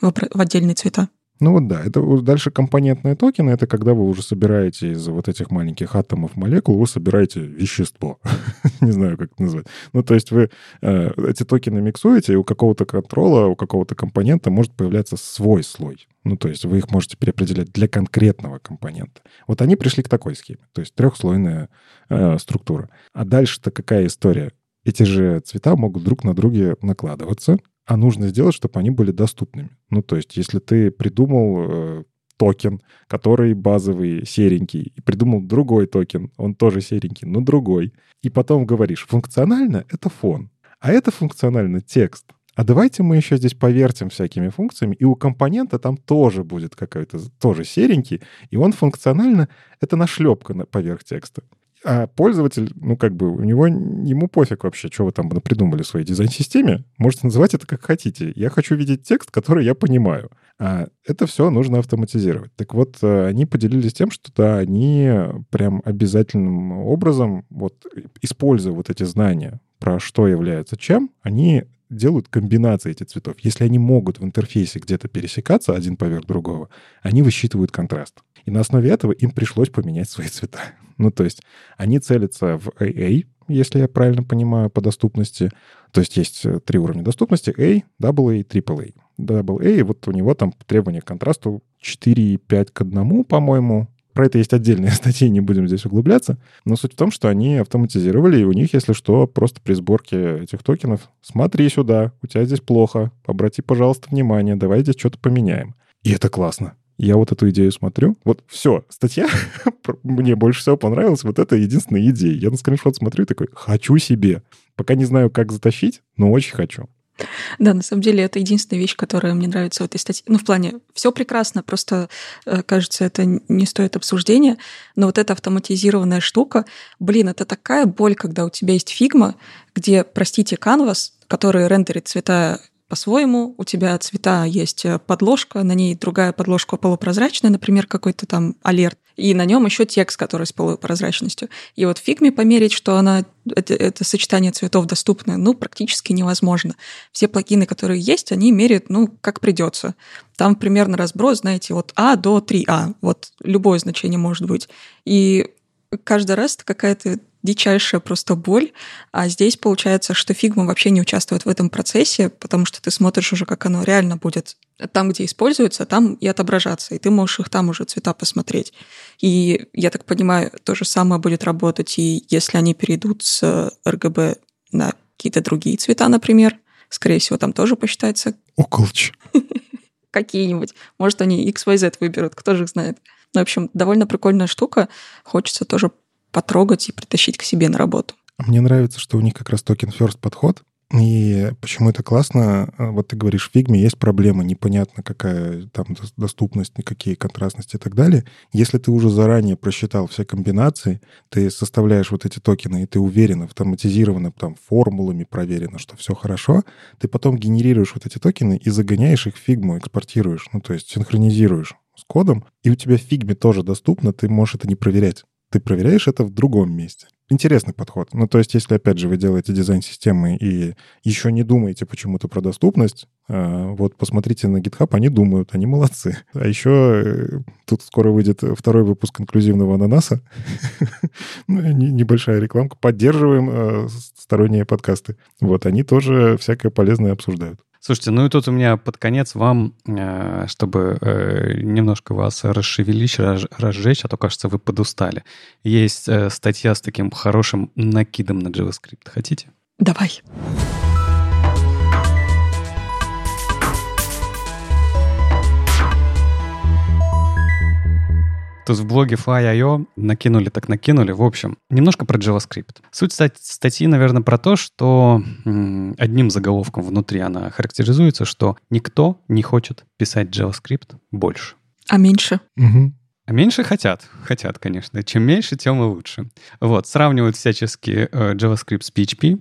в, в отдельные цвета. Ну вот да, это дальше компонентные токены, это когда вы уже собираете из вот этих маленьких атомов молекул, вы собираете вещество. Не знаю, как это назвать. Ну то есть вы э, эти токены миксуете, и у какого-то контрола, у какого-то компонента может появляться свой слой. Ну то есть вы их можете переопределять для конкретного компонента. Вот они пришли к такой схеме, то есть трехслойная э, структура. А дальше-то какая история? Эти же цвета могут друг на друге накладываться, а нужно сделать, чтобы они были доступными. Ну, то есть, если ты придумал э, токен, который базовый, серенький, и придумал другой токен, он тоже серенький, но другой, и потом говоришь, функционально — это фон, а это функционально текст. А давайте мы еще здесь повертим всякими функциями, и у компонента там тоже будет какой-то, тоже серенький, и он функционально — это нашлепка поверх текста. А пользователь, ну, как бы, у него, ему пофиг вообще, что вы там придумали в своей дизайн-системе. Можете называть это как хотите. Я хочу видеть текст, который я понимаю. А это все нужно автоматизировать. Так вот, э, они поделились тем, что да, они прям обязательным образом, вот, используя вот эти знания про что является чем, они делают комбинации этих цветов. Если они могут в интерфейсе где-то пересекаться один поверх другого, они высчитывают контраст. И на основе этого им пришлось поменять свои цвета. Ну, то есть они целятся в AA, если я правильно понимаю, по доступности. То есть есть э, три уровня доступности — A, AA, AAA. AA, вот у него там требования к контрасту 4,5 к 1, по-моему, про это есть отдельные статьи, не будем здесь углубляться. Но суть в том, что они автоматизировали, и у них, если что, просто при сборке этих токенов смотри сюда, у тебя здесь плохо, обрати, пожалуйста, внимание, давай здесь что-то поменяем. И это классно. Я вот эту идею смотрю. Вот все, статья мне больше всего понравилась. Вот это единственная идея. Я на скриншот смотрю и такой, хочу себе. Пока не знаю, как затащить, но очень хочу. Да, на самом деле это единственная вещь, которая мне нравится в этой статье. Ну, в плане, все прекрасно, просто, э, кажется, это не стоит обсуждения, но вот эта автоматизированная штука, блин, это такая боль, когда у тебя есть фигма, где, простите, канвас, который рендерит цвета по-своему. У тебя цвета есть э, подложка, на ней другая подложка полупрозрачная, например, какой-то там алерт, и на нем еще текст, который с полупрозрачностью. И вот в фигме померить, что она это, это сочетание цветов доступно, ну, практически невозможно. Все плагины, которые есть, они меряют, ну, как придется. Там примерно разброс, знаете, от А до 3А. Вот любое значение может быть. И каждый раз это какая-то дичайшая просто боль. А здесь получается, что фигма вообще не участвует в этом процессе, потому что ты смотришь уже, как оно реально будет там, где используется, там и отображаться, и ты можешь их там уже цвета посмотреть. И я так понимаю, то же самое будет работать, и если они перейдут с RGB на какие-то другие цвета, например, скорее всего, там тоже посчитается... OKLCH. Какие-нибудь. Может, они XYZ выберут, кто же их знает. Ну, в общем, довольно прикольная штука. Хочется тоже потрогать и притащить к себе на работу. Мне нравится, что у них как раз токен first подход. И почему это классно? А, вот ты говоришь, в фигме есть проблема, непонятно, какая там доступность, какие контрастности и так далее. Если ты уже заранее просчитал все комбинации, ты составляешь вот эти токены, и ты уверен, автоматизированно, там, формулами проверено, что все хорошо, ты потом генерируешь вот эти токены и загоняешь их в фигму, экспортируешь, ну, то есть синхронизируешь с кодом, и у тебя в фигме тоже доступно, ты можешь это не проверять. Ты проверяешь это в другом месте. Интересный подход. Ну, то есть, если, опять же, вы делаете дизайн системы и еще не думаете почему-то про доступность, а, вот посмотрите на GitHub, они думают, они молодцы. А еще э, тут скоро выйдет второй выпуск инклюзивного ананаса. Ну, небольшая рекламка. Поддерживаем э, сторонние подкасты. Вот, они тоже всякое полезное обсуждают. Слушайте, ну и тут у меня под конец вам, э, чтобы э, немножко вас расшевелить, разжечь, а то, кажется, вы подустали. Есть э, статья с таким хорошим накидом на JavaScript. Хотите? Давай. Тут в блоге Fly.io накинули, так накинули. В общем, немножко про JavaScript. Суть статьи, наверное, про то, что одним заголовком внутри она характеризуется, что никто не хочет писать JavaScript больше. А меньше? Угу. А меньше хотят. Хотят, конечно. Чем меньше, тем и лучше. Вот, сравнивают всячески э, JavaScript с PHP.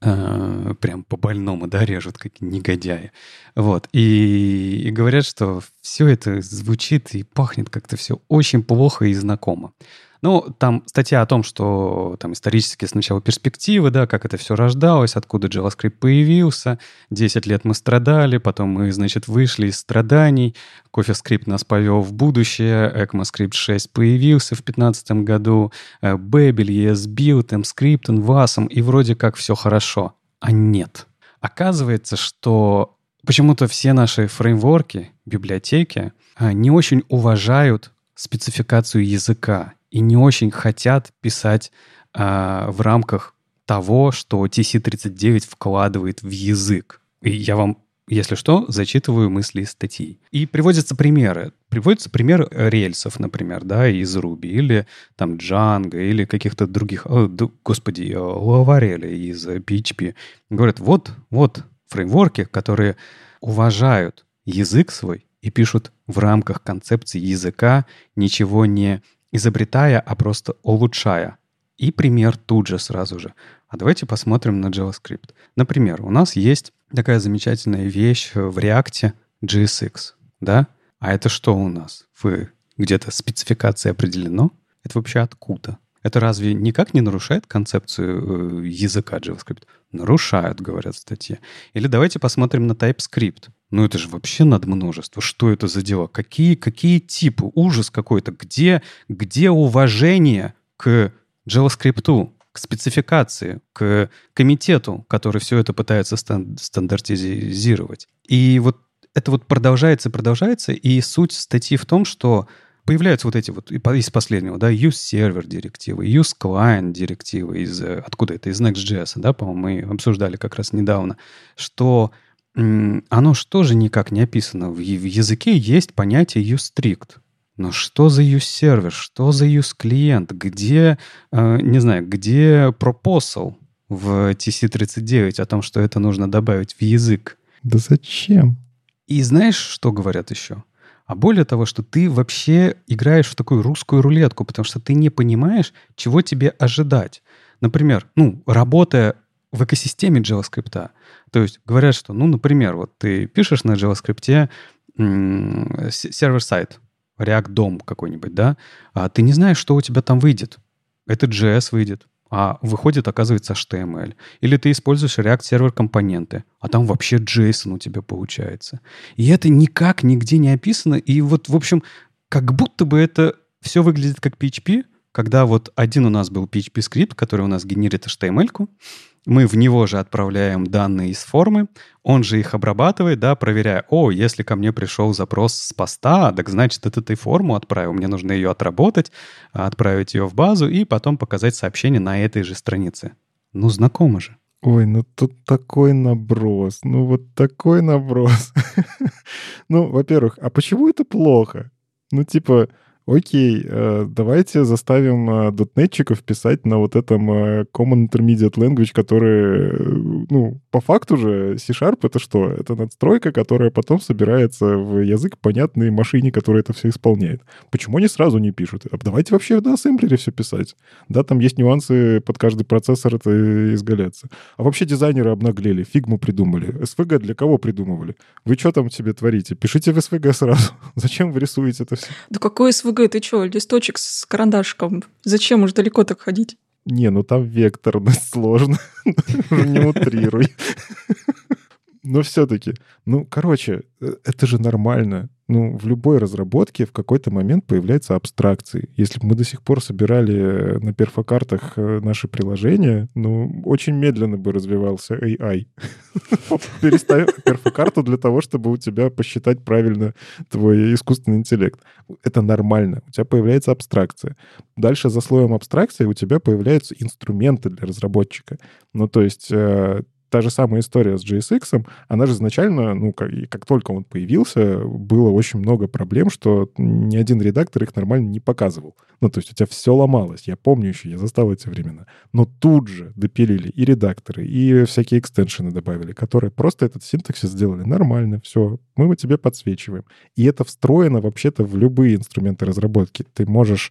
Э, прям по больному, да, режут, как негодяи. Вот. И, и говорят, что все это звучит и пахнет как-то все очень плохо и знакомо. Ну, там статья о том, что там исторически сначала перспективы, да, как это все рождалось, откуда JavaScript появился. 10 лет мы страдали, потом мы, значит, вышли из страданий. CoffeeScript нас повел в будущее, ECMAScript 6 появился в 2015 году, э, Babel, ESBuild, MScript, Wasm, и вроде как все хорошо. А нет. Оказывается, что почему-то все наши фреймворки, библиотеки э, не очень уважают спецификацию языка и не очень хотят писать э, в рамках того, что TC39 вкладывает в язык. И я вам, если что, зачитываю мысли из статьи. И приводятся примеры. Приводится пример рельсов, например, да, из Ruby, или там Django, или каких-то других, о, господи, Laravel из PHP. Говорят, вот, вот фреймворки, которые уважают язык свой и пишут в рамках концепции языка, ничего не изобретая, а просто улучшая. И пример тут же сразу же. А давайте посмотрим на JavaScript. Например, у нас есть такая замечательная вещь в React JSX, да? А это что у нас? Вы где-то спецификация определено? Это вообще откуда? Это разве никак не нарушает концепцию э, языка JavaScript? Нарушают, говорят в статье. Или давайте посмотрим на TypeScript. Ну это же вообще над множество. Что это за дела? Какие, какие типы? Ужас какой-то. Где, где уважение к JavaScript, к спецификации, к комитету, который все это пытается стандартизировать? И вот это вот продолжается, продолжается, и суть статьи в том, что появляются вот эти вот из последнего, да, use server директивы, use client директивы из откуда это из Next.js, да, по-моему, мы обсуждали как раз недавно, что оно что же никак не описано. В языке есть понятие use-strict. Но что за use-сервер? Что за use-клиент? Где, э, не знаю, где proposal в TC39 о том, что это нужно добавить в язык? Да зачем? И знаешь, что говорят еще? А более того, что ты вообще играешь в такую русскую рулетку, потому что ты не понимаешь, чего тебе ожидать. Например, ну, работая в экосистеме JavaScript. То есть говорят, что, ну, например, вот ты пишешь на JavaScript сервер-сайт, React DOM какой-нибудь, да, а ты не знаешь, что у тебя там выйдет. Это JS выйдет, а выходит, оказывается, HTML. Или ты используешь React сервер компоненты, а там вообще JSON у тебя получается. И это никак нигде не описано. И вот, в общем, как будто бы это все выглядит как PHP, когда вот один у нас был PHP-скрипт, который у нас генерит HTML-ку, мы в него же отправляем данные из формы, он же их обрабатывает, да, проверяя, о, если ко мне пришел запрос с поста, так значит, это ты форму отправил, мне нужно ее отработать, отправить ее в базу и потом показать сообщение на этой же странице. Ну, знакомо же. Ой, ну тут такой наброс, ну вот такой наброс. ну, во-первых, а почему это плохо? Ну, типа, окей, э, давайте заставим э, дотнетчиков писать на вот этом э, Common Intermediate Language, который, ну, по факту же C-Sharp это что? Это надстройка, которая потом собирается в язык понятной машине, которая это все исполняет. Почему они сразу не пишут? А давайте вообще на ассемблере все писать. Да, там есть нюансы, под каждый процессор это изгаляться. А вообще дизайнеры обнаглели, фигму придумали. SVG для кого придумывали? Вы что там себе творите? Пишите в SVG сразу. Зачем вы рисуете это все? Да какой SVG? JPG, ты что, листочек с карандашком? Зачем уж далеко так ходить? Не, ну там векторность сложно. Не утрируй. Но все-таки, ну, короче, э, это же нормально ну, в любой разработке в какой-то момент появляются абстракции. Если бы мы до сих пор собирали э, на перфокартах э, наши приложения, ну, очень медленно бы развивался AI. Переставь перфокарту для того, чтобы у тебя посчитать правильно твой искусственный интеллект. Это нормально. У тебя появляется абстракция. Дальше за слоем абстракции у тебя появляются инструменты для разработчика. Ну, то есть та же самая история с JSX, она же изначально, ну, как, как только он появился, было очень много проблем, что ни один редактор их нормально не показывал. Ну, то есть у тебя все ломалось. Я помню еще, я застал эти времена. Но тут же допилили и редакторы, и всякие экстеншены добавили, которые просто этот синтаксис сделали нормально. Все, мы его тебе подсвечиваем. И это встроено вообще-то в любые инструменты разработки. Ты можешь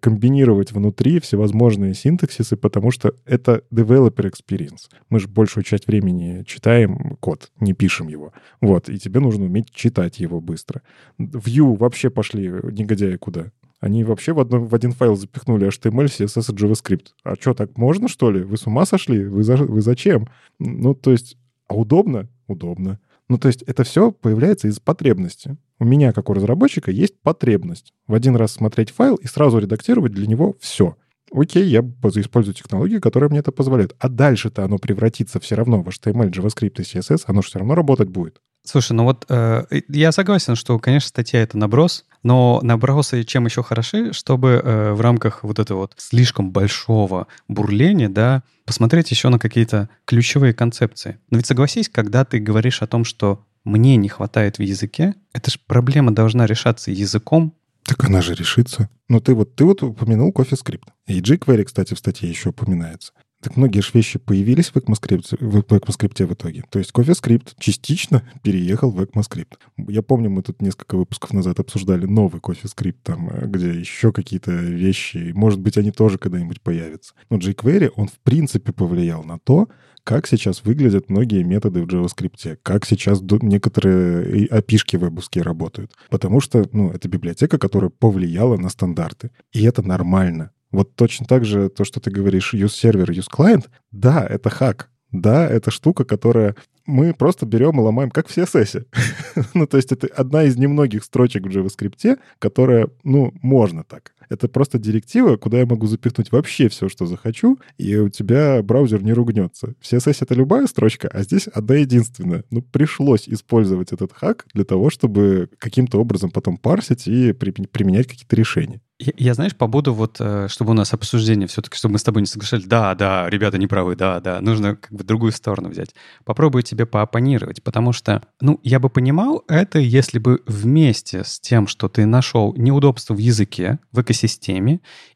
комбинировать внутри всевозможные синтаксисы, потому что это developer experience. Мы же большую часть времени читаем код, не пишем его. Вот, и тебе нужно уметь читать его быстро. Vue вообще пошли негодяи куда? Они вообще в, одно, в один файл запихнули HTML, CSS и JavaScript. А что, так можно, что ли? Вы с ума сошли? Вы, за, вы зачем? Ну, то есть, а удобно? Удобно. Ну, то есть это все появляется из потребности. У меня, как у разработчика, есть потребность в один раз смотреть файл и сразу редактировать для него все. Окей, я использую технологии, которые мне это позволяют. А дальше-то оно превратится все равно в HTML, JavaScript и CSS, оно же все равно работать будет. Слушай, ну вот э, я согласен, что, конечно, статья это наброс, но набросы чем еще хороши, чтобы э, в рамках вот этого вот слишком большого бурления, да, посмотреть еще на какие-то ключевые концепции. Но ведь согласись, когда ты говоришь о том, что мне не хватает в языке, эта же проблема должна решаться языком. Так она же решится. Но ты вот, ты вот упомянул CoffeeScript. И jQuery, кстати, в статье еще упоминается. Так многие же вещи появились в ECMAScript, в ECMAScript в итоге. То есть CoffeeScript частично переехал в ECMAScript. Я помню, мы тут несколько выпусков назад обсуждали новый CoffeeScript, там, э, где еще какие-то вещи, может быть, они тоже когда-нибудь появятся. Но jQuery, он в принципе повлиял на то, как сейчас выглядят многие методы в JavaScript, как сейчас некоторые API-шки вебовские работают. Потому что, ну, это библиотека, которая повлияла на стандарты. И это нормально. Вот точно так же то, что ты говоришь, use сервер, use client, да, это хак. Да, это штука, которая мы просто берем и ломаем, как в CSS. ну, то есть это одна из немногих строчек в JavaScript, которая, ну, можно так. Это просто директива, куда я могу запихнуть вообще все, что захочу, и у тебя браузер не ругнется. В CSS это любая строчка, а здесь одна единственная. Ну, пришлось использовать этот хак для того, чтобы каким-то образом потом парсить и применять какие-то решения. Я, я, знаешь, побуду вот, э, чтобы у нас обсуждение все-таки, чтобы мы с тобой не соглашались. Да, да, ребята не правы, да, да. Нужно как бы другую сторону взять. Попробую тебе поопонировать, потому что, ну, я бы понимал это, если бы вместе с тем, что ты нашел неудобство в языке, в экосистеме,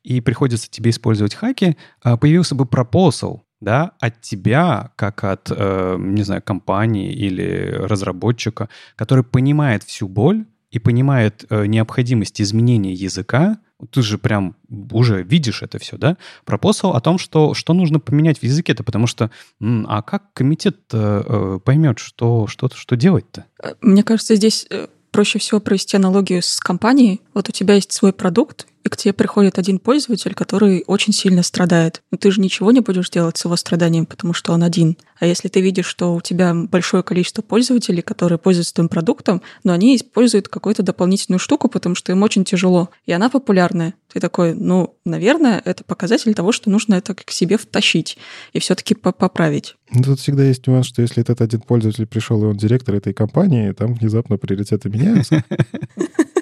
и приходится тебе использовать хаки, а, появился бы proposal, да, от тебя, как от, э, не знаю, компании или разработчика, который понимает всю боль и понимает э, необходимость изменения языка, ты же прям уже видишь это все, да, пропосал о том, что, что нужно поменять в языке-то, потому что, а как комитет э, поймет, что, что, что делать-то? Мне кажется, здесь проще всего провести аналогию с компанией. Вот у тебя есть свой продукт, и к тебе приходит один пользователь, который очень сильно страдает. Но ты же ничего не будешь делать с его страданием, потому что он один. А если ты видишь, что у тебя большое количество пользователей, которые пользуются твоим продуктом, но они используют какую-то дополнительную штуку, потому что им очень тяжело, и она популярная, ты такой, ну, наверное, это показатель того, что нужно это к себе втащить и все-таки поправить. Ну, тут всегда есть нюанс, что если этот один пользователь пришел, и он директор этой компании, там внезапно приоритеты меняются.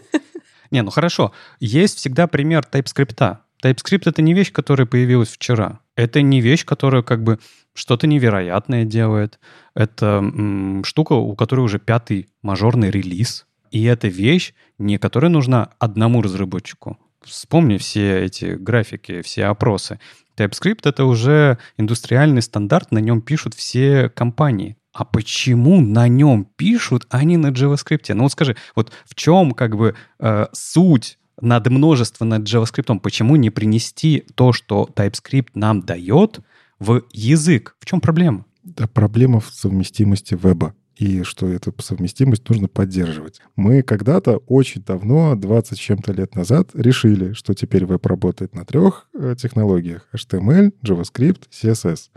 Не, ну хорошо. Есть всегда пример TypeScript. TypeScript — это не вещь, которая появилась вчера. Это не вещь, которая как бы что-то невероятное делает. Это м, штука, у которой уже пятый мажорный релиз. И это вещь, не которая нужна одному разработчику. Вспомни все эти графики, все опросы. TypeScript — это уже индустриальный стандарт, на нем пишут все компании а почему на нем пишут, а не на JavaScript? Ну вот скажи, вот в чем как бы э, суть над множеством над JavaScript? Почему не принести то, что TypeScript нам дает, в язык? В чем проблема? Да, проблема в совместимости веба. и что эту совместимость нужно поддерживать. Мы когда-то очень давно, 20 с чем-то лет назад, решили, что теперь веб работает на трех э, технологиях — HTML, JavaScript, CSS.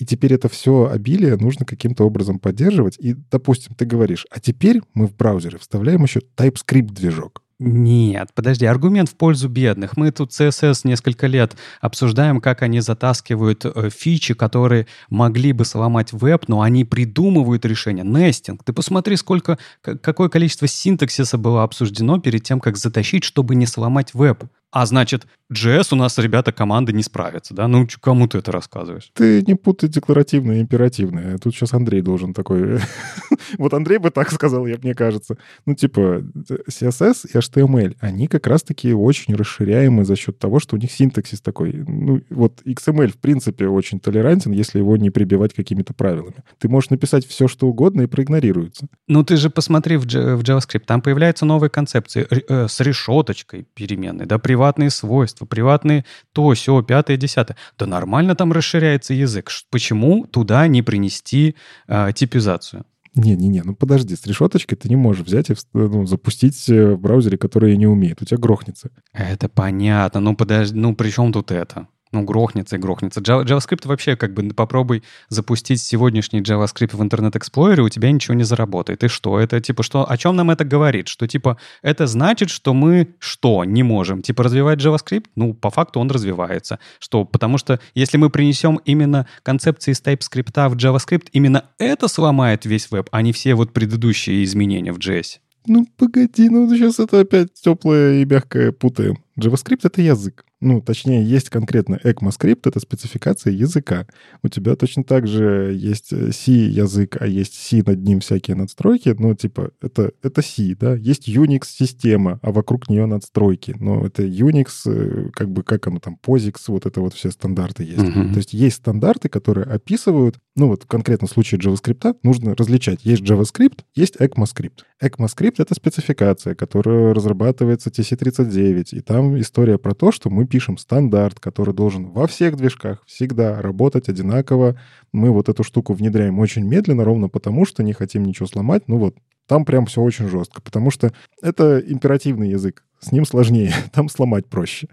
И теперь это все обилие нужно каким-то образом поддерживать. И, допустим, ты говоришь, а теперь мы в браузере вставляем еще TypeScript-движок. Нет, подожди, аргумент в пользу бедных. Мы тут CSS несколько лет обсуждаем, как они затаскивают э, фичи, которые могли бы сломать веб, но они придумывают решение. Нестинг. Ты посмотри, сколько, какое количество синтаксиса было обсуждено перед тем, как затащить, чтобы не сломать веб. А значит, JS у нас, ребята, команды не справятся, да? Ну, кому ты это рассказываешь? Ты не путай декларативное и императивное. Тут сейчас Андрей должен такой... вот Андрей бы так сказал, я, мне кажется. Ну, типа, CSS и HTML, они как раз-таки очень расширяемы за счет того, что у них синтаксис такой. Ну, вот XML, в принципе, очень толерантен, если его не прибивать какими-то правилами. Ты можешь написать все, что угодно, и проигнорируется. Ну, ты же посмотри в, в JavaScript. Там появляются новые концепции э, с решеточкой переменной, да, приватные свойства, приватные то, все, пятое, десятое. Да нормально там расширяется язык. Почему туда не принести э, типизацию? Не-не-не, ну подожди, с решеточкой ты не можешь взять и ну, запустить э, в браузере, который не умеет. У тебя грохнется. Это понятно. Ну подожди, ну при чем тут это? Ну, грохнется и грохнется. JavaScript вообще как бы попробуй запустить сегодняшний JavaScript в Internet Explorer, у тебя ничего не заработает. И что? Это типа что? О чем нам это говорит? Что типа это значит, что мы что? Не можем? Типа развивать JavaScript? Ну, по факту он развивается. Что? Потому что если мы принесем именно концепции из TypeScript в JavaScript, именно это сломает весь веб, а не все вот предыдущие изменения в JS. Ну, погоди, ну сейчас это опять теплое и мягкое путаем. JavaScript — это язык. Ну, точнее, есть конкретно ECMAScript, это спецификация языка. У тебя точно так же есть э, C-язык, а есть C над ним всякие надстройки. Ну, типа, это, это C, да? Есть Unix-система, а вокруг нее надстройки. Но это Unix, э, как бы, как оно там, POSIX, вот это вот все стандарты есть. Uh-huh. То есть есть стандарты, которые описывают, ну, вот в конкретном случае JavaScript нужно различать. Есть JavaScript, есть ECMAScript. ECMAScript — это спецификация, которая разрабатывается TC39, и там история про то, что мы пишем стандарт, который должен во всех движках всегда работать одинаково. Мы вот эту штуку внедряем очень медленно, ровно потому, что не хотим ничего сломать. Ну вот, там прям все очень жестко, потому что это императивный язык. С ним сложнее, там сломать проще.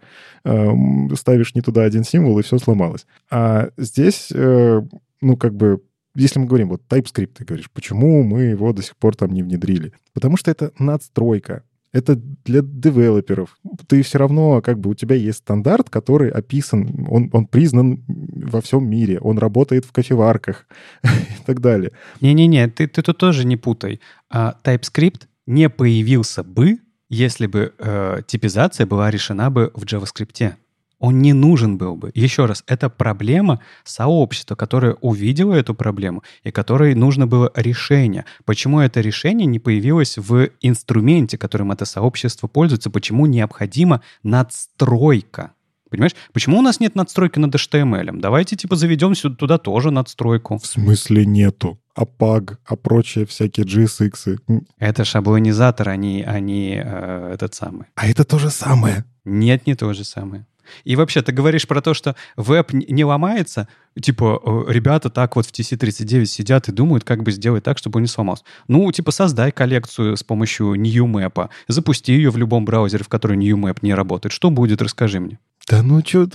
Э, ставишь не туда один символ, и все сломалось. А здесь, э, ну, как бы если мы говорим, вот TypeScript, ты говоришь, почему мы его до сих пор там не внедрили? Потому что это надстройка. Это для девелоперов. Ты все равно, как бы, у тебя есть стандарт, который описан, он, он признан во всем мире, он работает в кофеварках и так далее. Не-не-не, ты, ты тут тоже не путай. А, TypeScript не появился бы, если бы э, типизация была решена бы в JavaScript он не нужен был бы. Еще раз, это проблема сообщества, которое увидело эту проблему и которой нужно было решение. Почему это решение не появилось в инструменте, которым это сообщество пользуется? Почему необходима надстройка? Понимаешь? Почему у нас нет надстройки над HTML? Давайте типа заведем сюда, туда тоже надстройку. В смысле нету? А PAG, а прочие всякие GSX. Это шаблонизатор, они, они э, этот самый. А это то же самое. Нет, не то же самое. И вообще, ты говоришь про то, что веб не ломается, типа, э, ребята так вот в TC39 сидят и думают, как бы сделать так, чтобы он не сломался. Ну, типа, создай коллекцию с помощью NewMap, запусти ее в любом браузере, в котором NewMap не работает. Что будет, расскажи мне. Да ну что,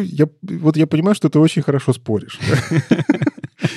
я, вот я понимаю, что ты очень хорошо споришь.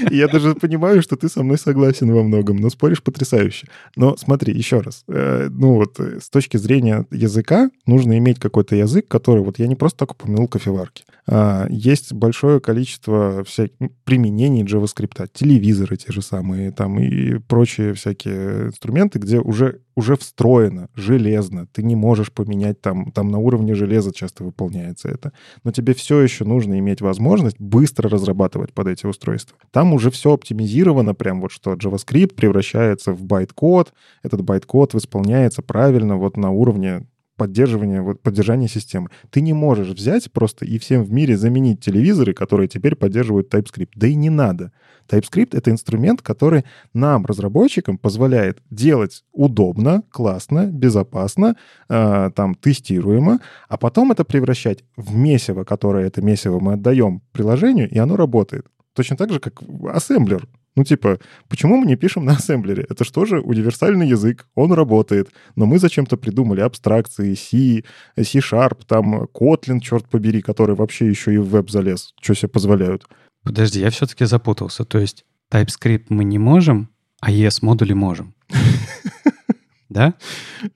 Я даже понимаю, что ты со мной согласен во многом, но споришь потрясающе. Но смотри, еще раз. Э, ну вот э, с точки зрения языка нужно иметь какой-то язык, который... Вот я не просто так упомянул кофеварки. А, есть большое количество всяких ну, применений JavaScript, телевизоры те же самые, там и прочие всякие инструменты, где уже, уже встроено, железно. Ты не можешь поменять там, там на уровне железа часто выполняется это. Но тебе все еще нужно иметь возможность быстро разрабатывать под эти устройства. Там уже все оптимизировано, прям вот что JavaScript превращается в байт-код, этот байт-код исполняется правильно вот на уровне поддерживания, вот, поддержания системы. Ты не можешь взять просто и всем в мире заменить телевизоры, которые теперь поддерживают TypeScript. Да и не надо. TypeScript — это инструмент, который нам, разработчикам, позволяет делать удобно, классно, безопасно, э, там, тестируемо, а потом это превращать в месиво, которое это месиво мы отдаем приложению, и оно работает. Точно так же, как ассемблер. Ну, типа, почему мы не пишем на ассемблере? Это что же универсальный язык, он работает, но мы зачем-то придумали абстракции, C, C-Sharp, там Kotlin, черт побери, который вообще еще и в веб залез. Что себе позволяют? Подожди, я все-таки запутался. То есть TypeScript мы не можем, а ES-модули можем. Да?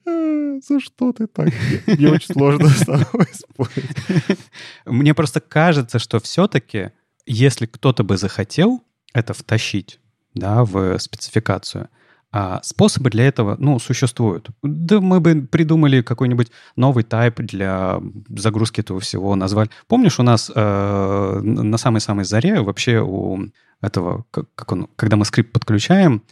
Э, за что ты так? Мне очень сложно с тобой спорить. Мне просто кажется, что все-таки, если кто-то бы захотел это втащить да, в спецификацию, а способы для этого, ну, существуют. Да мы бы придумали какой-нибудь новый тайп для загрузки этого всего, назвали. Помнишь, у нас э, на самой-самой заре вообще у этого, как, как он, когда мы скрипт подключаем,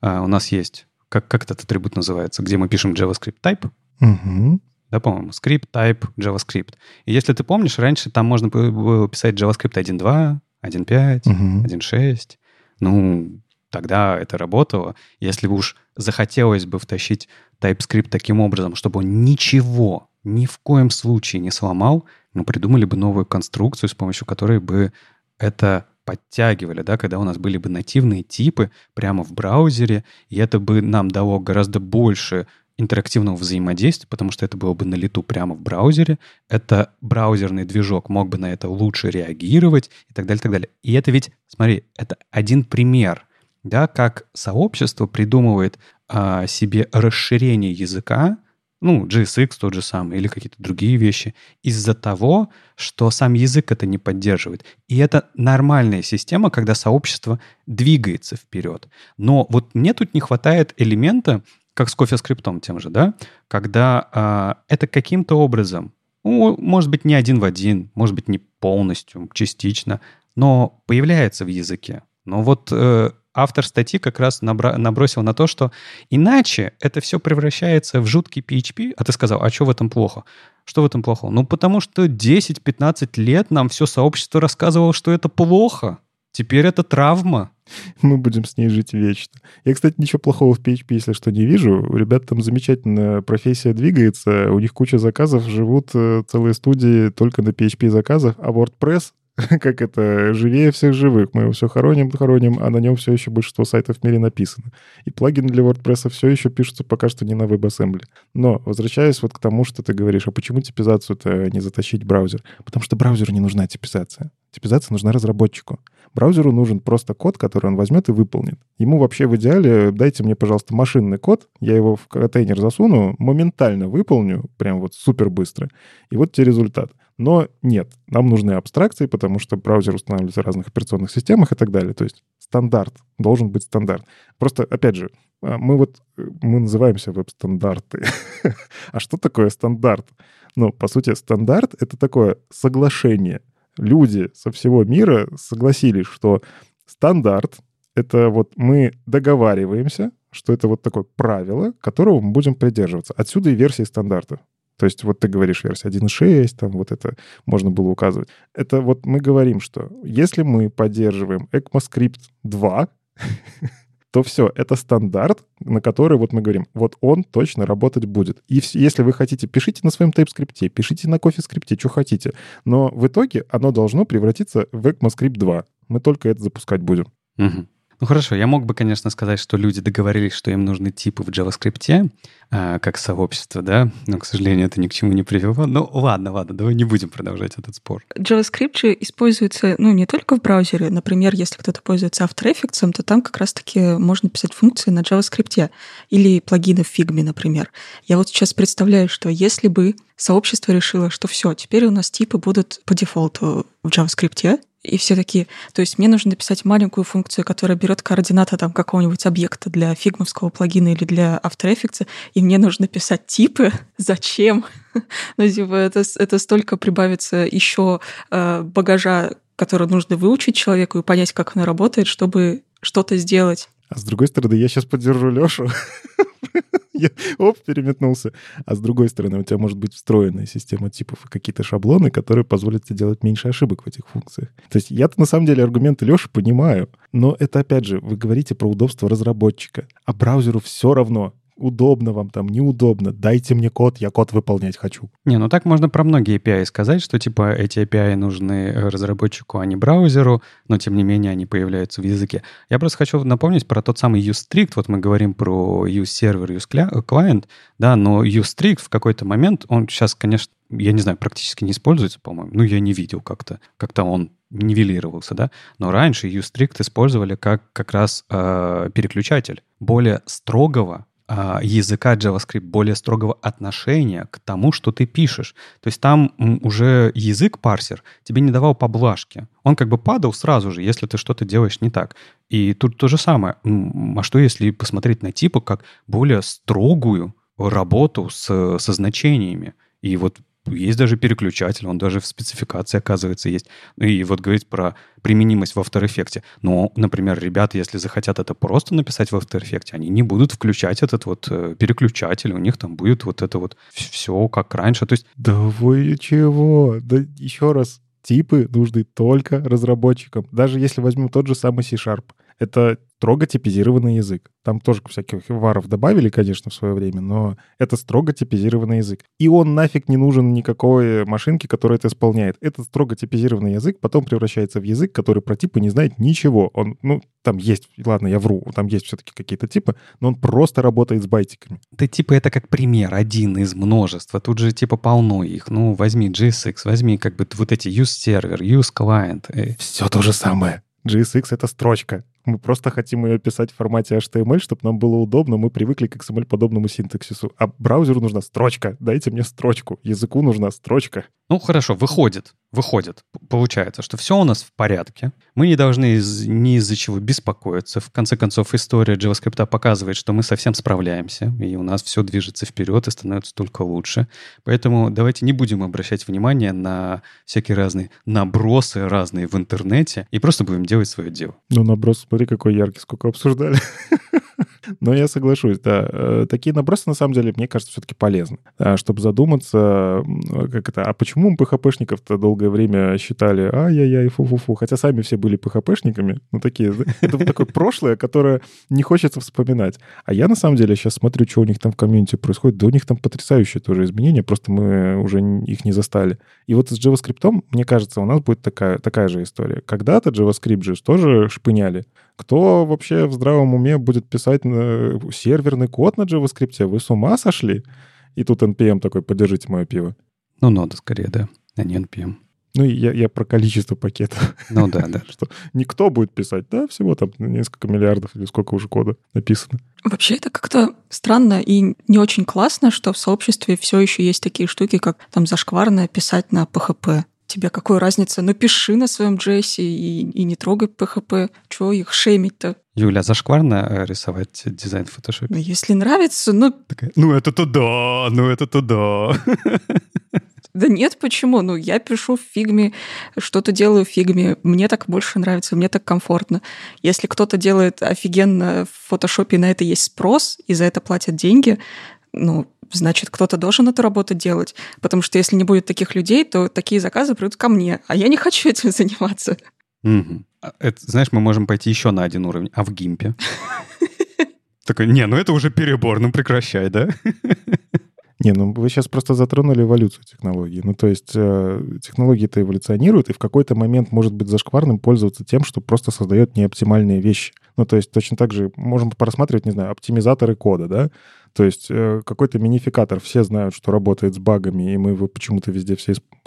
э, у нас есть как, как этот атрибут называется, где мы пишем JavaScript type. Угу. Да, по-моему, script type JavaScript. И если ты помнишь, раньше там можно было писать JavaScript 1.2, 1.5, угу. 1.6. Ну, тогда это работало. Если уж захотелось бы втащить TypeScript таким образом, чтобы он ничего ни в коем случае не сломал, мы придумали бы новую конструкцию, с помощью которой бы это подтягивали, да, когда у нас были бы нативные типы прямо в браузере, и это бы нам дало гораздо больше интерактивного взаимодействия, потому что это было бы на лету прямо в браузере. Это браузерный движок мог бы на это лучше реагировать и так далее, так далее. И это ведь, смотри, это один пример, да, как сообщество придумывает а, себе расширение языка, ну, JSX тот же самый, или какие-то другие вещи, из-за того, что сам язык это не поддерживает. И это нормальная система, когда сообщество двигается вперед. Но вот мне тут не хватает элемента, как с кофе-скриптом тем же, да, когда а, это каким-то образом, ну, может быть, не один в один, может быть, не полностью, частично, но появляется в языке. Но вот э, автор статьи как раз набра- набросил на то, что иначе это все превращается в жуткий PHP, а ты сказал, а что в этом плохо? Что в этом плохо? Ну, потому что 10-15 лет нам все сообщество рассказывало, что это плохо. Теперь это травма. Мы будем с ней жить вечно. Я, кстати, ничего плохого в PHP, если что, не вижу. У ребят там замечательная профессия двигается. У них куча заказов, живут э, целые студии только на PHP заказах. А WordPress как это, живее всех живых. Мы его все хороним, хороним, а на нем все еще большинство сайтов в мире написано. И плагины для WordPress все еще пишутся пока что не на WebAssembly. Но, возвращаясь вот к тому, что ты говоришь, а почему типизацию-то не затащить в браузер? Потому что браузеру не нужна типизация. Типизация нужна разработчику. Браузеру нужен просто код, который он возьмет и выполнит. Ему вообще в идеале дайте мне, пожалуйста, машинный код, я его в контейнер засуну, моментально выполню, прям вот супер быстро. И вот тебе результат. Но нет, нам нужны абстракции, потому что браузер устанавливается в разных операционных системах и так далее. То есть стандарт, должен быть стандарт. Просто, опять же, а, мы вот, э, мы называемся веб-стандарты. а что такое стандарт? Ну, по сути, стандарт — это такое соглашение. Люди со всего мира согласились, что стандарт — это вот мы договариваемся, что это вот такое правило, которого мы будем придерживаться. Отсюда и версии стандарта. То есть вот ты говоришь версия 1.6, там вот это можно было указывать. Это вот мы говорим, что если мы поддерживаем ECMAScript 2, то все, это стандарт, на который вот мы говорим, вот он точно работать будет. И если вы хотите, пишите на своем TypeScript, пишите на CoffeeScript, что хотите. Но в итоге оно должно превратиться в ECMAScript 2. Мы только это запускать будем. Угу. Ну хорошо, я мог бы, конечно, сказать, что люди договорились, что им нужны типы в JavaScript, э, как сообщество, да, но, к сожалению, это ни к чему не привело. Ну ладно, ладно, давай не будем продолжать этот спор. JavaScript же используется, ну, не только в браузере. Например, если кто-то пользуется After Effects, то там как раз-таки можно писать функции на JavaScript или плагины в Figma, например. Я вот сейчас представляю, что если бы сообщество решило, что все, теперь у нас типы будут по дефолту в JavaScript, и все такие, то есть мне нужно написать маленькую функцию, которая берет координаты там какого-нибудь объекта для фигмовского плагина или для After Effects, и мне нужно писать типы. Зачем? ну, типа, это, это столько прибавится еще э, багажа, который нужно выучить человеку и понять, как оно работает, чтобы что-то сделать. А с другой стороны, я сейчас поддержу Лешу. я оп, переметнулся. А с другой стороны, у тебя может быть встроенная система типов и какие-то шаблоны, которые позволят тебе делать меньше ошибок в этих функциях. То есть я-то на самом деле аргументы Леши понимаю, но это опять же, вы говорите про удобство разработчика, а браузеру все равно, удобно вам там, неудобно, дайте мне код, я код выполнять хочу. Не, ну так можно про многие API сказать, что типа эти API нужны разработчику, а не браузеру, но тем не менее они появляются в языке. Я просто хочу напомнить про тот самый useStrict, вот мы говорим про use-сервер, use-client, да, но useStrict в какой-то момент, он сейчас, конечно, я не знаю, практически не используется, по-моему. Ну, я не видел как-то. Как-то он нивелировался, да. Но раньше uStrict использовали как как раз э, переключатель более строгого э, языка JavaScript, более строгого отношения к тому, что ты пишешь. То есть там уже язык парсер тебе не давал поблажки. Он как бы падал сразу же, если ты что-то делаешь не так. И тут то же самое. А что если посмотреть на типы как более строгую работу с, со значениями? И вот есть даже переключатель, он даже в спецификации, оказывается, есть. Ну и вот говорить про применимость в After Effects. Но, например, ребята, если захотят это просто написать в After Effects, они не будут включать этот вот э, переключатель, у них там будет вот это вот все как раньше. То есть... Да вы чего? Да еще раз, типы нужны только разработчикам. Даже если возьмем тот же самый C-Sharp. Это строго типизированный язык. Там тоже всяких варов добавили, конечно, в свое время, но это строго типизированный язык. И он нафиг не нужен никакой машинке, которая это исполняет. Этот строго типизированный язык потом превращается в язык, который про типы не знает ничего. Он, ну, там есть, ладно, я вру, там есть все-таки какие-то типы, но он просто работает с байтиками. Да типа это как пример, один из множества. Тут же типа полно их. Ну, возьми JSX, возьми как бы вот эти use server, use client. Все то же самое. JSX — это строчка. Мы просто хотим ее писать в формате HTML, чтобы нам было удобно. Мы привыкли к XML-подобному синтаксису. А браузеру нужна строчка. Дайте мне строчку. Языку нужна строчка. Ну, хорошо, выходит, выходит. Получается, что все у нас в порядке. Мы не должны из, ни из-за чего беспокоиться. В конце концов, история JavaScript показывает, что мы совсем справляемся, и у нас все движется вперед и становится только лучше. Поэтому давайте не будем обращать внимание на всякие разные набросы разные в интернете и просто будем делать свое дело. Ну, наброс, смотри, какой яркий, сколько обсуждали. Но я соглашусь, да. Э, такие набросы, на самом деле, мне кажется, все-таки полезны. Чтобы задуматься, как это, а почему PHP-шников-то долгое время считали, ай-яй-яй, фу-фу-фу, хотя сами все были PHP-шниками, ну такие, это такое прошлое, которое не хочется вспоминать. А я, на самом деле, сейчас смотрю, что у них там в комьюнити происходит, да у них там потрясающие тоже изменения, просто мы уже их не застали. И вот с JavaScript, мне кажется, у нас будет такая, такая же история. Когда-то JavaScript же тоже шпыняли. Кто вообще в здравом уме будет писать серверный код на JavaScript? Вы с ума сошли? И тут NPM такой, поддержите мое пиво. Ну, нода скорее, да, а не NPM. Ну, я, я про количество пакетов. Ну да, да. Что никто будет писать, да, всего там несколько миллиардов или сколько уже кода написано. Вообще это как-то странно и не очень классно, что в сообществе все еще есть такие штуки, как там зашкварно писать на PHP тебе какой разница? Ну, пиши на своем Джесси и, и не трогай PHP. Чего их шеймить-то? Юля, зашкварно э, рисовать дизайн в фотошопе? Ну, если нравится, ну... Такая, ну, это туда, ну, это туда. Да нет, почему? Ну, я пишу в фигме, что-то делаю в фигме. Мне так больше нравится, мне так комфортно. Если кто-то делает офигенно в фотошопе, на это есть спрос, и за это платят деньги, ну, значит, кто-то должен эту работу делать. Потому что если не будет таких людей, то такие заказы придут ко мне, а я не хочу этим заниматься. Угу. Это, знаешь, мы можем пойти еще на один уровень, а в гимпе? Такой, не, ну это уже перебор, ну прекращай, да? Не, ну вы сейчас просто затронули эволюцию технологий. Ну то есть э, технологии-то эволюционируют, и в какой-то момент может быть зашкварным пользоваться тем, что просто создает неоптимальные вещи. Ну то есть точно так же можем порассматривать, не знаю, оптимизаторы кода, да? То есть э, какой-то минификатор, все знают, что работает с багами, и мы его почему-то везде все используем.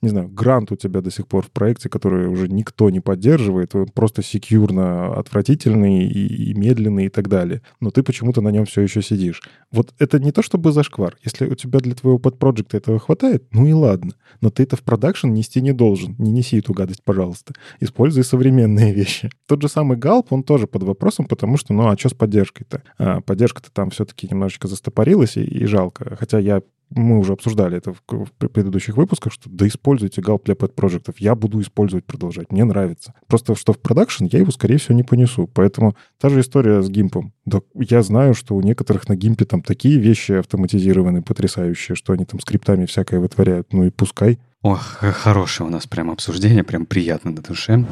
Не знаю, грант у тебя до сих пор в проекте, который уже никто не поддерживает, он просто секьюрно отвратительный и, и медленный и так далее. Но ты почему-то на нем все еще сидишь. Вот это не то чтобы зашквар. Если у тебя для твоего подпроекта этого хватает, ну и ладно. Но ты это в продакшн нести не должен. Не неси эту гадость, пожалуйста. Используй современные вещи. Тот же самый Галп, он тоже под вопросом, потому что, ну а что с поддержкой-то? А, поддержка-то там все-таки немножечко застопорилась и, и жалко. Хотя я мы уже обсуждали это в, предыдущих выпусках, что да используйте галп для пэт-проектов. Я буду использовать, продолжать. Мне нравится. Просто что в продакшн я его, скорее всего, не понесу. Поэтому та же история с гимпом. Да, я знаю, что у некоторых на гимпе там такие вещи автоматизированные, потрясающие, что они там скриптами всякое вытворяют. Ну и пускай. Ох, хорошее у нас прям обсуждение, прям приятно на душе.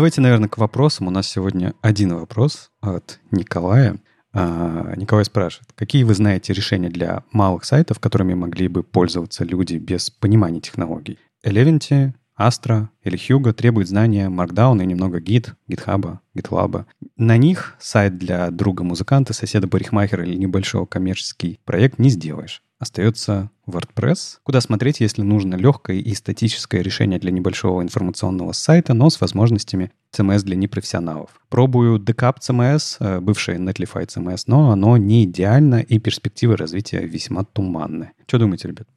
Давайте, наверное, к вопросам. У нас сегодня один вопрос от Николая. А, Николай спрашивает, какие вы знаете решения для малых сайтов, которыми могли бы пользоваться люди без понимания технологий? Eleventy, Astra или Hugo требуют знания Markdown и немного Git, GitHub, GitLab. На них сайт для друга музыканта, соседа парикмахера или небольшого коммерческий проект не сделаешь. Остается WordPress, куда смотреть, если нужно легкое и статическое решение для небольшого информационного сайта, но с возможностями CMS для непрофессионалов. Пробую Decap CMS, э, бывшее Netlify CMS, но оно не идеально и перспективы развития весьма туманны. Что думаете, ребят?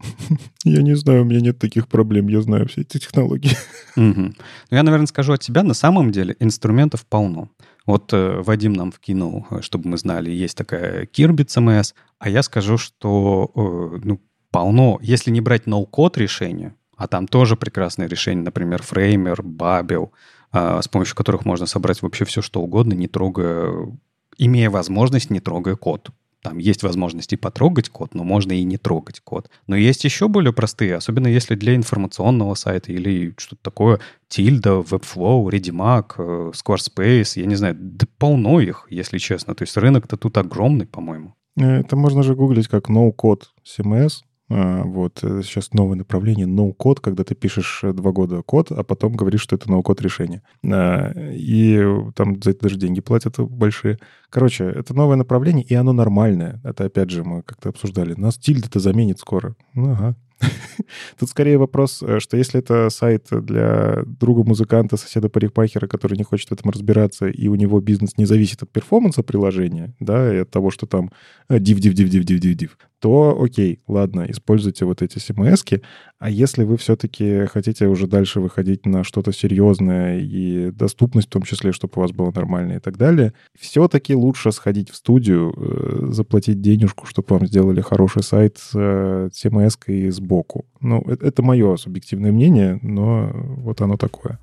Я не знаю, у меня нет таких проблем, я знаю все эти технологии. Угу. Ну, я, наверное, скажу от себя, на самом деле инструментов полно. Вот э, Вадим нам вкинул, э, чтобы мы знали, есть такая Kirby CMS, а я скажу, что э, ну, полно, если не брать ноу-код решения, а там тоже прекрасные решения, например, Framer, Babel, э, с помощью которых можно собрать вообще все, что угодно, не трогая, имея возможность, не трогая код. Там есть возможности потрогать код, но можно и не трогать код. Но есть еще более простые, особенно если для информационного сайта или что-то такое. Тильда, Webflow, Redimac, э, Squarespace, я не знаю, да полно их, если честно. То есть рынок-то тут огромный, по-моему. Э, это можно же гуглить как no-code CMS, вот э, сейчас новое направление no-код, когда ты пишешь э, два года код, а потом говоришь, что это no-код решение. А, и там за это даже деньги платят большие. Короче, это новое направление, и оно нормальное. Это, опять же, мы как-то обсуждали. Нас тильда-то заменит скоро. Ну, ага. Тут скорее вопрос, э, что если это сайт для друга музыканта, соседа парикмахера, который не хочет в этом разбираться, и у него бизнес не зависит от перформанса приложения, да, и от того, что там div, div, div, div, div, div, то окей, ладно, используйте вот эти CMS, а если вы все-таки хотите уже дальше выходить на что-то серьезное и доступность в том числе, чтобы у вас было нормально и так далее, все-таки лучше сходить в студию, э, заплатить денежку, чтобы вам сделали хороший сайт с CMS и сбоку. Ну, это, это мое субъективное мнение, но вот оно такое.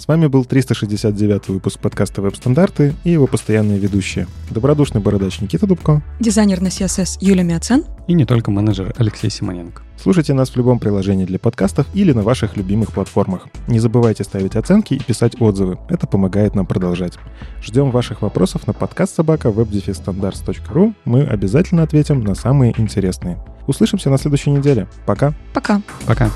С вами был 369 выпуск подкаста «Веб-стандарты» и его постоянные ведущие. Добродушный бородач Никита Дубко. Дизайнер на CSS Юлия Мяцен. И не только менеджер Алексей Симоненко. Слушайте нас в любом приложении для подкастов или на ваших любимых платформах. Не забывайте ставить оценки и писать отзывы. Это помогает нам продолжать. Ждем ваших вопросов на подкаст собака webdefisstandards.ru. Мы обязательно ответим на самые интересные. Услышимся на следующей неделе. Пока. Пока. Пока.